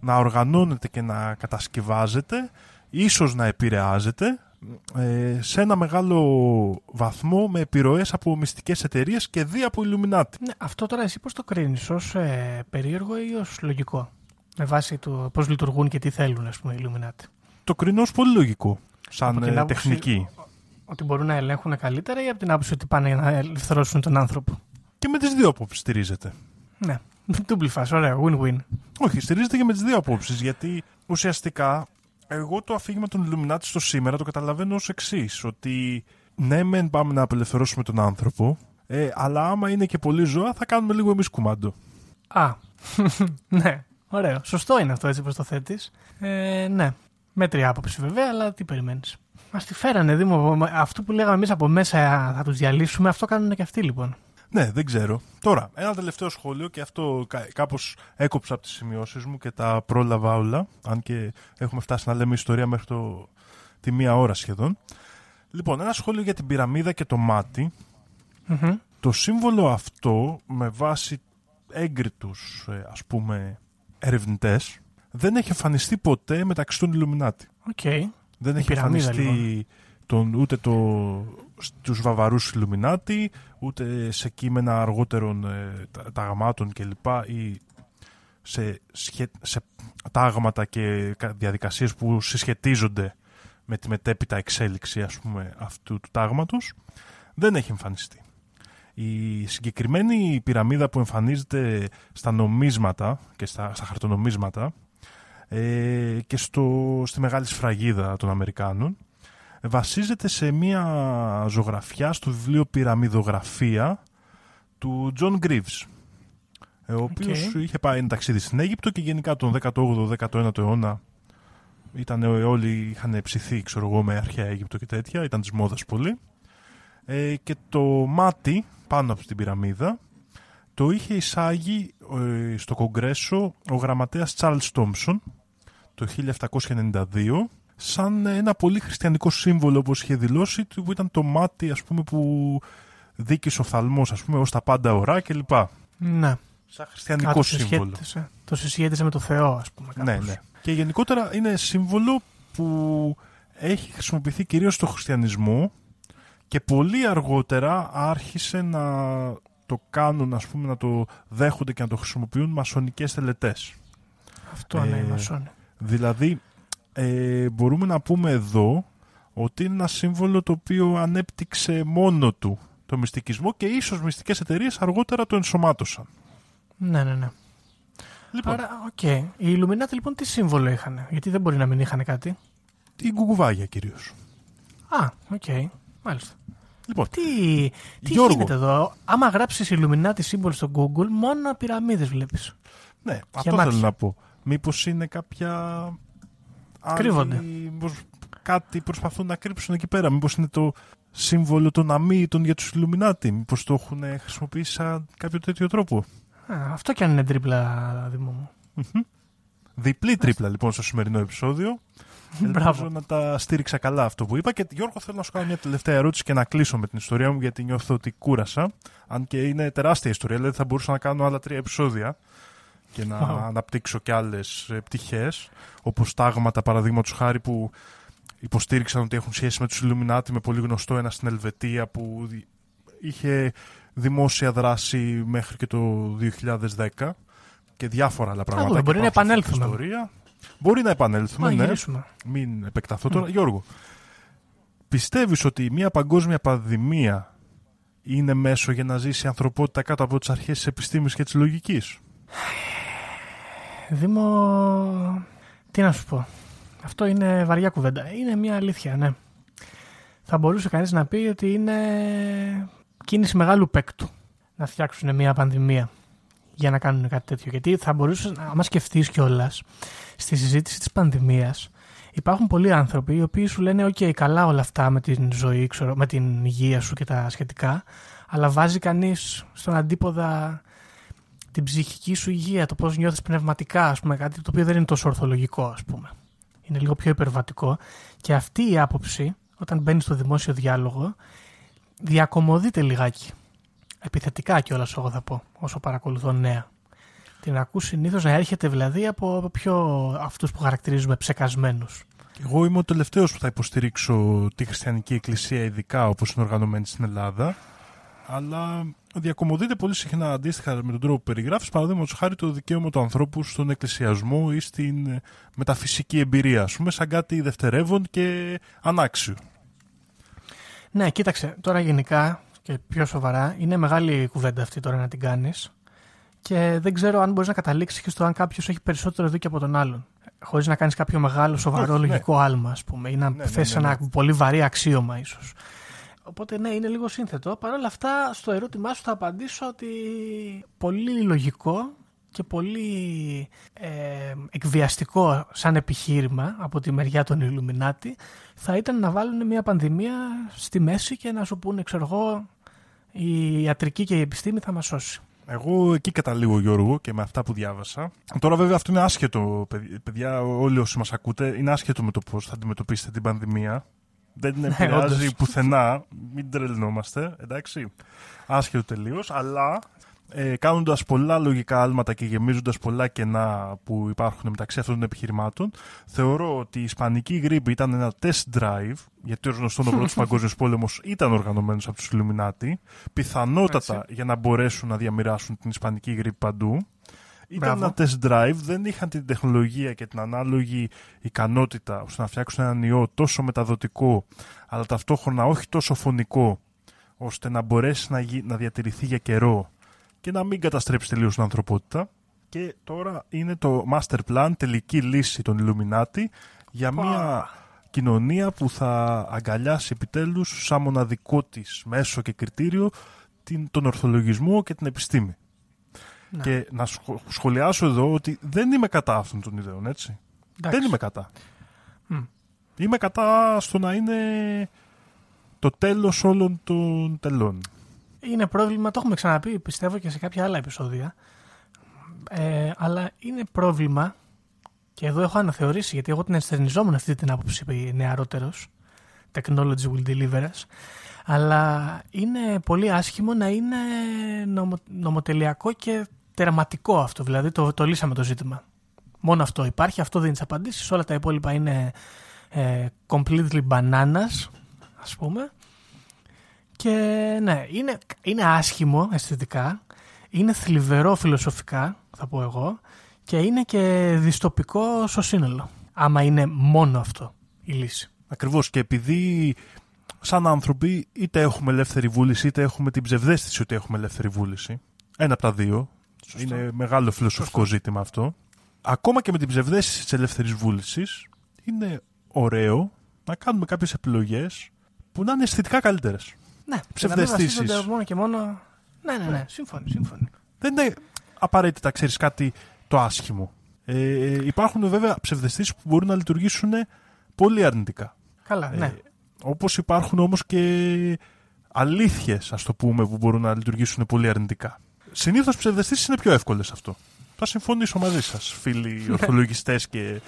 να οργανώνεται και να κατασκευάζεται, ίσως να επηρεάζεται, ε, σε ένα μεγάλο βαθμό με επιρροές από μυστικές εταιρείες και δι' από Illuminati. Ναι, αυτό τώρα εσύ πώς το κρίνεις, ως ε, περίεργο ή ως λογικό, με βάση το πώς λειτουργούν και τι θέλουν ας πούμε, οι Illuminati. Το κρίνω ως πολύ λογικό, σαν ε, τεχνική ότι μπορούν να ελέγχουν καλύτερα ή από την άποψη ότι πάνε να ελευθερώσουν τον άνθρωπο; Και με τις δύο απόψεις στηρίζεται. Ναι. Double fast, ωραία, win-win. Όχι, στηρίζεται και με τις δύο απόψεις. Γιατί ουσιαστικά εγώ το αφήγημα των Illuminati στο σήμερα το καταλαβαίνω ως εξής. Ότι ναι, μεν πάμε να απελευθερώσουμε τον άνθρωπο, ε, αλλά άμα είναι και πολύ ζώα, θα κάνουμε λίγο εμείς κουμάντο. Α. ναι. Ωραίο. Σωστό είναι αυτό έτσι πώ το θέτεις. Ε, ναι. Μέτρια άποψη βέβαια, αλλά τι περιμένεις. Μας τη φέρανε, Δήμο. Αυτό που λέγαμε εμείς από μέσα θα τους διαλύσουμε, αυτό κάνουν και αυτοί λοιπόν. Ναι, δεν ξέρω. Τώρα, ένα τελευταίο σχόλιο και αυτό κάπως έκοψα από τις σημειώσεις μου και τα πρόλαβα όλα. Αν και έχουμε φτάσει να λέμε ιστορία μέχρι το, τη μία ώρα σχεδόν. Λοιπόν, ένα σχόλιο για την πυραμίδα και το ματι Το σύμβολο αυτό, με βάση έγκριτους ε, ας πούμε ερευνητές, δεν έχει εμφανιστεί ποτέ μεταξύ των Ιλουμινάτη. Okay. Δεν έχει εμφανιστεί λοιπόν. Τον, ούτε το, στους βαβαρούς Ιλουμινάτη, ούτε σε κείμενα αργότερων ε, ταγμάτων κλπ. ή σε, σε τάγματα και διαδικασίες που συσχετίζονται με τη μετέπειτα εξέλιξη ας πούμε, αυτού του τάγματος, δεν έχει εμφανιστεί. Η συγκεκριμένη πυραμίδα που εμφανίζεται στα νομίσματα και στα, στα χαρτονομίσματα ε, και στο, στη μεγάλη σφραγίδα των Αμερικάνων βασίζεται σε μια ζωγραφιά στο βιβλίο «Πυραμιδογραφία» του Τζον Γκρίβς ε, ο οποίος είχε πάει ένα ταξίδι στην Αίγυπτο και γενικά τον 18ο-19ο αιώνα ήταν, όλοι είχαν ψηθεί ξέρω εγώ, με αρχαία Αίγυπτο και τέτοια, ήταν της μόδας πολύ. Ε, και το μάτι πάνω από την πυραμίδα το είχε εισάγει ε, στο Κογκρέσο ο γραμματέας Charles Thompson το 1792 σαν ένα πολύ χριστιανικό σύμβολο όπως είχε δηλώσει που ήταν το μάτι ας πούμε που δίκησε ο θαλμός ας πούμε ως τα πάντα ωρά κλπ. Ναι. Σαν χριστιανικό σύμβολο. Το συσχέτισε με το Θεό ας πούμε. Ναι, ναι. Και γενικότερα είναι σύμβολο που έχει χρησιμοποιηθεί κυρίως στο χριστιανισμό και πολύ αργότερα άρχισε να το κάνουν, ας πούμε, να το δέχονται και να το χρησιμοποιούν μασονικές τελετές. Αυτό ναι, ε, Δηλαδή, ε, μπορούμε να πούμε εδώ ότι είναι ένα σύμβολο το οποίο ανέπτυξε μόνο του το μυστικισμό και ίσως μυστικές εταιρείες αργότερα το ενσωμάτωσαν. Ναι, ναι, ναι. Λοιπόν. Άρα, OK. Okay. Οι Illuminati λοιπόν τι σύμβολο είχαν, γιατί δεν μπορεί να μην είχαν κάτι; Η γκουγκουβάγια κυρίως. Α, OK. Okay. Μάλιστα. Λοιπόν, τι, τι Γιώργο. γίνεται εδώ; Άμα γράψεις Illuminati σύμβολο στο Google, μόνο πυραμίδες βλέπεις. Ναι, αυτό θέλω να πω. Μήπως είναι κάποια. Κρύβονται. Μήπως κάτι προσπαθούν να κρύψουν εκεί πέρα. Μήπως είναι το σύμβολο των αμύητων για τους Illuminati. Μήπως το έχουν χρησιμοποιήσει σαν κάποιο τέτοιο τρόπο. Α, αυτό κι αν είναι τρίπλα, Δήμο μου. Διπλή τρίπλα λοιπόν στο σημερινό επεισόδιο. Ελπίζω να τα στήριξα καλά αυτό που είπα. Και Γιώργο, θέλω να σου κάνω μια τελευταία ερώτηση και να κλείσω με την ιστορία μου γιατί νιώθω ότι κούρασα. Αν και είναι τεράστια ιστορία, δηλαδή θα μπορούσα να κάνω άλλα τρία επεισόδια και να αναπτύξω και άλλες πτυχές. Όπως τάγματα, παραδείγματος χάρη, που υποστήριξαν ότι έχουν σχέση με τους Ιλουμινάτι, με πολύ γνωστό ένα στην Ελβετία που είχε δημόσια δράση μέχρι και το 2010 και διάφορα άλλα πράγματα. μπορεί να επανέλθουμε. Ιστορία. Μπορεί να επανέλθουμε, ναι. Μην επεκταθώ τώρα. Γιώργο, πιστεύεις ότι μια παγκόσμια πανδημία είναι μέσο για να ζήσει η ανθρωπότητα κάτω από τις αρχές της επιστήμης και της λογικής; Δήμο, τι να σου πω. Αυτό είναι βαριά κουβέντα. Είναι μια αλήθεια, ναι. θα μπορούσε κανείς να πει ότι είναι κίνηση μεγάλου παίκτου να φτιάξουν μια πανδημία για να κάνουν κάτι τέτοιο. Γιατί θα μπορούσες, άμα σκεφτείς κιόλας, στη συζήτηση της πανδημίας, υπάρχουν πολλοί άνθρωποι οι οποίοι σου λένε: OK, καλά όλα αυτά με την ζωή, ξέρω, με την υγεία σου και τα σχετικά, αλλά βάζει κανείς στον αντίποδα την ψυχική σου υγεία, το πώς νιώθεις πνευματικά, ας πούμε, κάτι το οποίο δεν είναι τόσο ορθολογικό, ας πούμε. Είναι λίγο πιο υπερβατικό. Και αυτή η άποψη, όταν μπαίνει στο δημόσιο διάλογο, διακομωδείται λιγάκι. Επιθετικά κιόλας, εγώ θα πω, όσο παρακολουθώ νέα. Την ακούς συνήθως να έρχεται δηλαδή από πιο αυτούς που χαρακτηρίζουμε ψεκασμένους. Εγώ είμαι ο τελευταίος που θα υποστηρίξω τη χριστιανική εκκλησία, ειδικά όπως είναι οργανωμένη στην Ελλάδα. Αλλά διακομωδείται πολύ συχνά αντίστοιχα με τον τρόπο που περιγράφεις, παραδείγματος χάρη το δικαίωμα του ανθρώπου στον εκκλησιασμό ή στην μεταφυσική εμπειρία, ας πούμε, σαν κάτι δευτερεύον και ανάξιο. Ναι, κοίταξε, τώρα γενικά και πιο σοβαρά, είναι μεγάλη κουβέντα αυτή τώρα να την κάνεις. Και δεν ξέρω αν μπορείς να καταλήξεις και στο αν κάποιος έχει περισσότερο δίκιο από τον άλλον. Χωρίς να κάνεις κάποιο μεγάλο, σοβαρό, ναι. λογικό άλμα, ας πούμε, ή να ναι, θέσει ναι, ναι, ένα πολύ βαρύ αξίωμα, ίσως. Οπότε ναι, είναι λίγο σύνθετο. Παρ' όλα αυτά, στο ερώτημά σου θα απαντήσω ότι πολύ λογικό και πολύ ε, εκβιαστικό σαν επιχείρημα από τη μεριά των Ιλουμινάτη θα ήταν να βάλουν μια πανδημία στη μέση και να σου πούνε, ξέρω εγώ, η ιατρική και η επιστήμη θα μας σώσει. Εγώ εκεί καταλήγω Γιώργο και με αυτά που διάβασα. Τώρα βέβαια αυτό είναι άσχετο, παιδιά, όλοι όσοι μας ακούτε, είναι άσχετο με το πώς θα αντιμετωπίσετε την πανδημία. Δεν ναι, επηρεάζει πουθενά, μην τρελνόμαστε, εντάξει. Άσχετο τελείως, αλλά ε, κάνοντας πολλά λογικά άλματα και γεμίζοντας πολλά κενά που υπάρχουν μεταξύ αυτών των επιχειρημάτων, θεωρώ ότι η Ισπανική γρήπη ήταν ένα test drive, γιατί ω γνωστό ο πρώτος Παγκόσμιος Πόλεμος ήταν οργανωμένος από τους Ιλουμινάτι, πιθανότατα για να μπορέσουν να διαμοιράσουν την Ισπανική γρήπη παντού. Ήταν ένα test drive, δεν είχαν την τεχνολογία και την ανάλογη ικανότητα ώστε να φτιάξουν έναν ιό τόσο μεταδοτικό, αλλά ταυτόχρονα όχι τόσο φωνικό, ώστε να μπορέσει να, να διατηρηθεί για καιρό και να μην καταστρέψει τελείως την ανθρωπότητα. Και τώρα είναι το master plan, τελική λύση των Illuminati για μια κοινωνία που θα αγκαλιάσει επιτέλους σαν μοναδικό της μέσο και κριτήριο την, τον ορθολογισμό και την επιστήμη. Ναι. Και να σχολιάσω εδώ ότι δεν είμαι κατά αυτών των ιδεών, έτσι. Δεν είμαι κατά. Είμαι κατά στο να είναι το τέλος όλων των τελών είναι πρόβλημα, το έχουμε ξαναπεί πιστεύω και σε κάποια άλλα επεισόδια, ε, αλλά είναι πρόβλημα και εδώ έχω αναθεωρήσει γιατί εγώ την ενστερνιζόμουν αυτή την άποψη νεαρότερος, technology will deliver us, αλλά είναι πολύ άσχημο να είναι νομο, νομοτελειακό και τερματικό αυτό, δηλαδή το, το λύσαμε το ζήτημα. Μόνο αυτό υπάρχει, αυτό δίνει τις απαντήσεις. Όλα τα υπόλοιπα είναι ε, completely bananas, ας πούμε. Και ναι, είναι, είναι άσχημο αισθητικά, είναι θλιβερό φιλοσοφικά, θα πω εγώ, και είναι και δυστοπικό στο σύνολο. Άμα είναι μόνο αυτό η λύση. Ακριβώς και επειδή σαν άνθρωποι είτε έχουμε ελεύθερη βούληση είτε έχουμε την ψευδέστηση ότι έχουμε ελεύθερη βούληση. Ένα από τα δύο. Είναι μεγάλο φιλοσοφικό ζήτημα αυτό. Ακόμα και με την ψευδέστηση της ελεύθερης βούλησης είναι ωραίο να κάνουμε κάποιες επιλογές που να είναι αισθητικά καλύτερες. Ναι, ψευδεστήσεις. μόνο και μόνο. Ναι, ναι, ναι, σύμφωνοι, σύμφωνοι. Δεν είναι απαραίτητα, ξέρεις κάτι το άσχημο. Ε, υπάρχουν βέβαια ψευδεστήσεις που μπορούν να λειτουργήσουν πολύ αρνητικά. Καλά, ναι. Ε, όπως υπάρχουν όμως και αλήθειες, ας το πούμε, που μπορούν να λειτουργήσουν πολύ αρνητικά. Συνήθως ψευδεστήσεις είναι πιο εύκολες αυτό. Θα συμφωνήσω μαζί σας, φίλοι ναι. ορθολογιστές και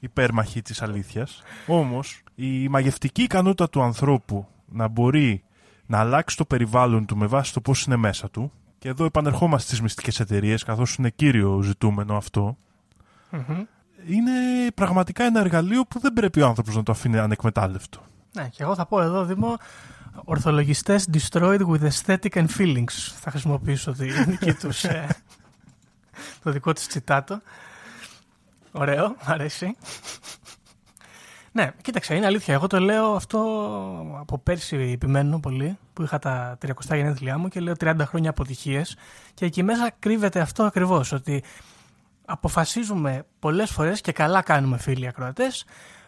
υπέρμαχοι της αλήθειας. Όμως, η μαγευτική ικανότητα του ανθρώπου να μπορεί να αλλάξει το περιβάλλον του με βάση το πώς είναι μέσα του. Και εδώ επανερχόμαστε στις μυστικές εταιρείες, καθώς είναι κύριο ζητούμενο Είναι πραγματικά ένα εργαλείο που δεν πρέπει ο άνθρωπος να το αφήνει ανεκμετάλλευτο. Ναι, και εγώ θα πω εδώ, Δήμο, ορθολογιστές destroyed with aesthetic and feelings. Θα χρησιμοποιήσω τη δική τους, ε, το δικό τους τσιτάτο. Ωραίο, αρέσει. Ναι, κοίταξε, είναι αλήθεια. Εγώ το λέω αυτό από πέρσι επιμένω πολύ, που είχα τα 30 γενέθλιά μου και λέω 30 χρόνια αποτυχίες. Και εκεί μέσα κρύβεται αυτό ακριβώς, ότι αποφασίζουμε πολλές φορές και καλά κάνουμε φίλοι ακροατές,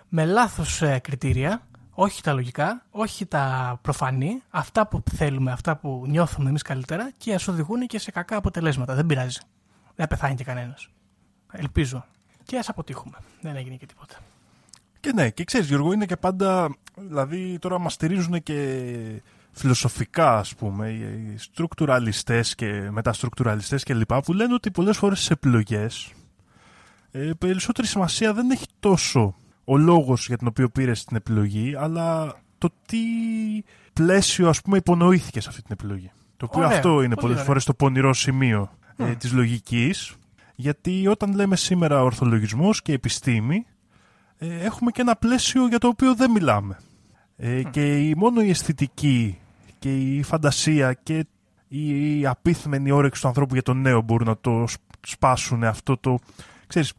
με λάθος ε, κριτήρια, όχι τα λογικά, όχι τα προφανή, αυτά που θέλουμε, αυτά που νιώθουμε εμείς καλύτερα και ας οδηγούν και σε κακά αποτελέσματα. Δεν πειράζει. Δεν πεθάνει και κανένας. Ελπίζω. Και ας αποτύχουμε. Δεν έγινε και τίποτα. Και ναι, και ξέρεις, Γιώργο, είναι και πάντα. Δηλαδή, τώρα μας στηρίζουν και φιλοσοφικά, ας πούμε, οι στρουκτουραλιστές και μεταστρουκτουραλιστές κλπ. που λένε ότι πολλές φορές στι επιλογές ε, περισσότερη σημασία δεν έχει τόσο ο λόγος για τον οποίο πήρες την επιλογή, αλλά το τι πλαίσιο ας πούμε υπονοήθηκες σε αυτή την επιλογή. Το οποίο αυτό είναι πολλές φορές το πονηρό σημείο mm. ε, της λογικής, γιατί όταν λέμε σήμερα ορθολογισμός και επιστήμη, ε, έχουμε και ένα πλαίσιο για το οποίο δεν μιλάμε. Ε, Και η, μόνο η αισθητική και η φαντασία και η απίθμενη όρεξη του ανθρώπου για το νέο μπορούν να το σπάσουν αυτό το ξέρεις,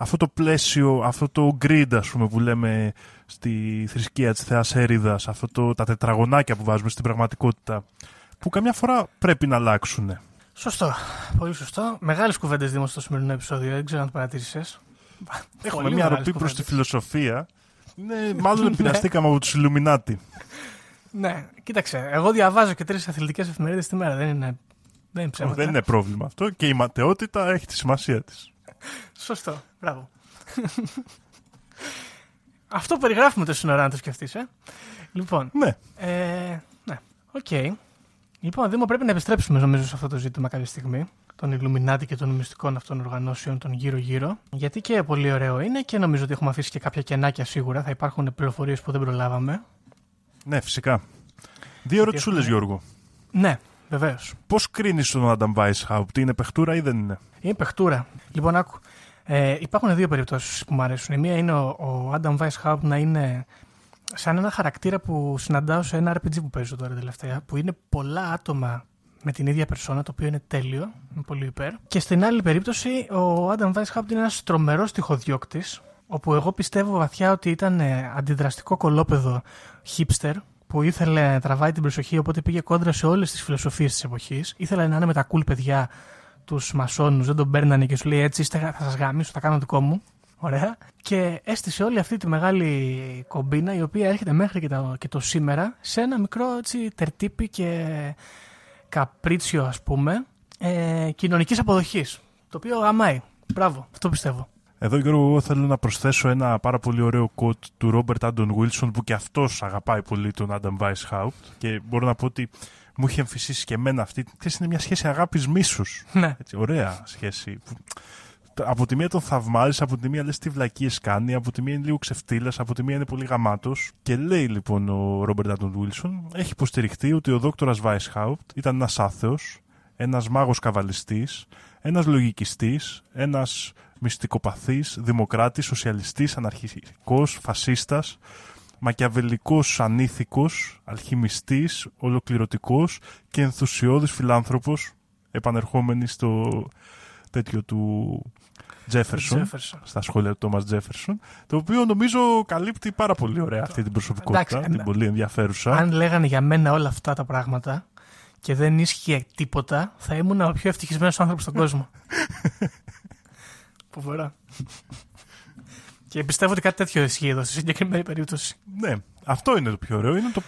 αυτό το πλαίσιο, αυτό το grid ας πούμε που λέμε στη θρησκεία της Θεάς Έριδας, αυτό το, τα τετραγωνάκια που βάζουμε στην πραγματικότητα, που καμιά φορά πρέπει να αλλάξουν. Σωστό. Πολύ σωστό. Μεγάλες κουβέντες δήμος στο σημερινό επεισόδιο. Δεν ξέρω αν το παρατήρησε. Έχουμε μια ροπή προς τη φιλοσοφία. Είναι, μάλλον επηρεαστήκαμε από τους Ιλουμινάτι. Ναι, κοίταξε. Εγώ διαβάζω και τρεις αθλητικές εφημερίδες τη μέρα. Δεν είναι, δεν είναι Δεν είναι πρόβλημα αυτό και η ματαιότητα έχει τη σημασία της. Σωστό. Μπράβο. Αυτό περιγράφουμε το σύνορα, αν το σκεφτεί, ε. Λοιπόν. Ναι. Ε, ναι. OK. Okay. Λοιπόν, Δήμο, πρέπει να επιστρέψουμε νομίζω σε αυτό το ζήτημα κάποια στιγμή. Των Illuminati και των μυστικών αυτών οργανώσεων των γύρω-γύρω. Γιατί και πολύ ωραίο είναι και νομίζω ότι έχουμε αφήσει και κάποια κενάκια σίγουρα. Θα υπάρχουν πληροφορίες που δεν προλάβαμε. Ναι, φυσικά. Δύο ερωτησούλες, Γιώργο. Ναι, βεβαίως. Πώς κρίνεις τον Άνταμ Weishaupt, είναι παιχτούρα ή δεν είναι; Είναι παιχτούρα. Λοιπόν, άκου. Ε, υπάρχουν δύο περιπτώσεις που μου αρέσουν. Η μία είναι ο, ο Adam Weishaupt να είναι σαν ένα χαρακτήρα που συναντάω σε ένα RPG που παίζω τώρα τελευταία, που είναι πολλά άτομα με την ίδια περσόνα, το οποίο είναι τέλειο, είναι πολύ υπέρ. Και στην άλλη περίπτωση, ο Adam Weishaupt είναι ένας τρομερός τυχοδιώκτης, όπου εγώ πιστεύω βαθιά ότι ήταν ε, αντιδραστικό κολόπεδο hipster, που ήθελε να τραβάει την προσοχή, οπότε πήγε κόντρα σε όλες τις φιλοσοφίες της εποχής. Ήθελε να είναι με τα cool παιδιά τους μασόνους, δεν τον παίρνανε και σου λέει έτσι θα σας γάμισω, θα κάνω δικό μου. Ωραία. Και έστησε όλη αυτή τη μεγάλη κομπίνα η οποία έρχεται μέχρι και το, και το σήμερα σε ένα μικρό έτσι, τερτύπι και καπρίτσιο ας πούμε ε, κοινωνικής αποδοχής. Το οποίο αμάει. Μπράβο. Αυτό πιστεύω. Εδώ Γιώργο εγώ θέλω να προσθέσω ένα πάρα πολύ ωραίο quote του Ρόμπερτ Άντων Βίλσον που και αυτός αγαπάει πολύ τον Άνταμ Weishaupt και μπορώ να πω ότι μου είχε εμφυσίσει και εμένα αυτή. Ξέρεις, είναι μια σχέση αγάπης μίσους. Ναι. Έτσι, ωραία σχέση. Από τη μία τον θαυμάζεις, από τη μία λες τι βλακίες κάνει, από τη μία είναι λίγο ξεφτύλας, από τη μία είναι πολύ γαμάτος. Και λέει λοιπόν ο Ρόμπερτ Άντων Βίλσον, έχει υποστηριχτεί ότι ο δόκτωρας Βάισχαουτ ήταν ένας άθεος, ένας μάγος καβαλιστής, ένας λογικιστής, ένας μυστικοπαθής, δημοκράτης, σοσιαλιστής, αναρχικός, φασίστας, μακιαβελικός ανήθικος, αλχημιστής, ολοκληρωτικός και ενθουσιώδης φιλάνθρωπος, επανερχόμενοι στο τέτοιο του Τζέφερσον, στα σχόλια του Τόμας Τζέφερσον, το οποίο νομίζω καλύπτει πάρα πολύ ωραία αυτή την προσωπικότητα, την πολύ ενδιαφέρουσα. Αν λέγανε για μένα όλα αυτά τα πράγματα και δεν ίσχυε τίποτα, θα ήμουν ο πιο ευτυχισμένος άνθρωπος στον κόσμο. Φοβερά. Και πιστεύω ότι κάτι τέτοιο ισχύει εδώ στη συγκεκριμένη περίπτωση. Ναι, αυτό είναι το πιο ωραίο. Είναι το...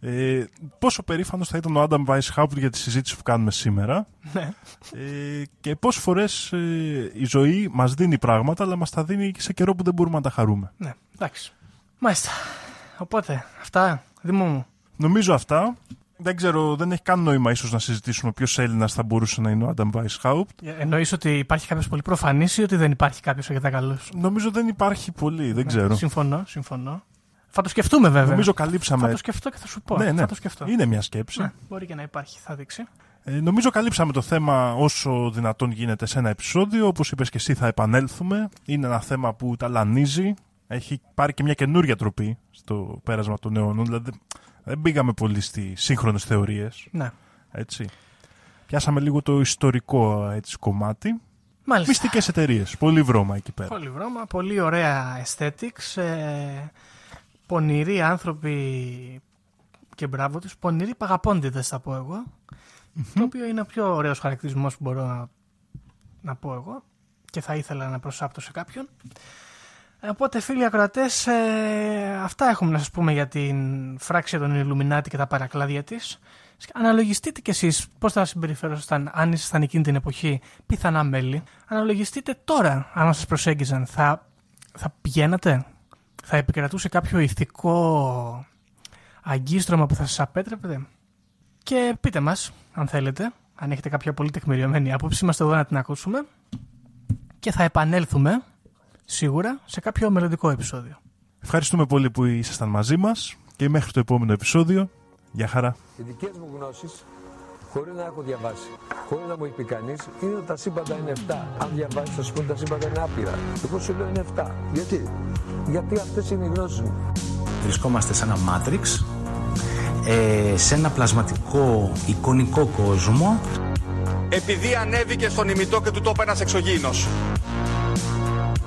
Ε, πόσο περήφανος θα ήταν ο Άνταμ Weishaupt για τη συζήτηση που κάνουμε σήμερα. Ναι. Ε, και πόσες φορές ε, η ζωή μας δίνει πράγματα, αλλά μας τα δίνει και σε καιρό που δεν μπορούμε να τα χαρούμε. Ναι, εντάξει. Μάλιστα. Οπότε, αυτά, Δήμο μου. Νομίζω αυτά. Δεν ξέρω, δεν έχει καν νόημα ίσως να συζητήσουμε ποιος Έλληνας θα μπορούσε να είναι ο Άνταμ Weishaupt. Ε, Εννοείς ότι υπάρχει κάποιος πολύ προφανής ή ότι δεν υπάρχει κάποιος αρκετά καλό. Νομίζω δεν υπάρχει πολύ, δεν ξέρω. Συμφωνώ, συμφωνώ. Θα το σκεφτούμε βέβαια. Νομίζω καλύψαμε. Θα το σκεφτώ και θα σου πω. Ναι, ναι. Θα το σκεφτώ. Είναι μια σκέψη. Ναι, μπορεί και να υπάρχει, θα δείξει. Ε, νομίζω καλύψαμε το θέμα όσο δυνατόν γίνεται σε ένα επεισόδιο. Όπως είπες και εσύ, θα επανέλθουμε. Είναι ένα θέμα που ταλανίζει. Έχει πάρει και μια καινούρια τροπή στο πέρασμα των αιώνων. Δηλαδή δεν πήγαμε πολύ στις σύγχρονες θεωρίες. Ναι. Έτσι. Πιάσαμε λίγο το ιστορικό έτσι, κομμάτι. Μάλιστα. Μυστικές εταιρείες. Πολύ βρώμα εκεί πέρα. Πολύ βρώμα, πολύ ωραία aesthetics. Ε, πονηροί άνθρωποι και μπράβο τους. Πονηροί παγαπώντητε, θα πω εγώ. Το οποίο είναι ο πιο ωραίος χαρακτηρισμός που μπορώ να, να πω εγώ και θα ήθελα να προσάπτω σε κάποιον. Οπότε φίλοι ακροατές, ε, αυτά έχουμε να σας πούμε για την φράξη των Ιλουμινάτη και τα παρακλάδια της. Αναλογιστείτε κι εσείς πώς θα συμπεριφερόσασταν αν ήσασταν εκείνη την εποχή πιθανά μέλη. Αναλογιστείτε τώρα αν σας προσέγγιζαν. Θα, θα πηγαίνατε, θα επικρατούσε κάποιο ηθικό αγκίστρωμα που θα σας απέτρεπε; Και πείτε μας, αν θέλετε, αν έχετε κάποια πολύ τεκμηριωμένη άποψη, είμαστε εδώ να την ακούσουμε. Και θα επανέλθουμε σίγουρα σε κάποιο μελλοντικό επεισόδιο. Ευχαριστούμε πολύ που ήσασταν μαζί μας και μέχρι το επόμενο επεισόδιο. Γεια χαρά. Οι δικές μου γνώσεις, χωρίς να έχω διαβάσει, χωρίς να μου έχει πει κανείς, είναι ότι τα σύμπαντα είναι 7. Αν διαβάσεις, θα σου πούνε τα σύμπαντα είναι άπειρα. Εγώ σου λέω είναι 7. Γιατί, Γιατί αυτές είναι οι γνώσεις μου. Βρισκόμαστε σε ένα μάτριξ, ε, σε ένα πλασματικό εικονικό κόσμο. Επειδή ανέβηκε στον ημιτό και του τόπου ένας εξωγήινος.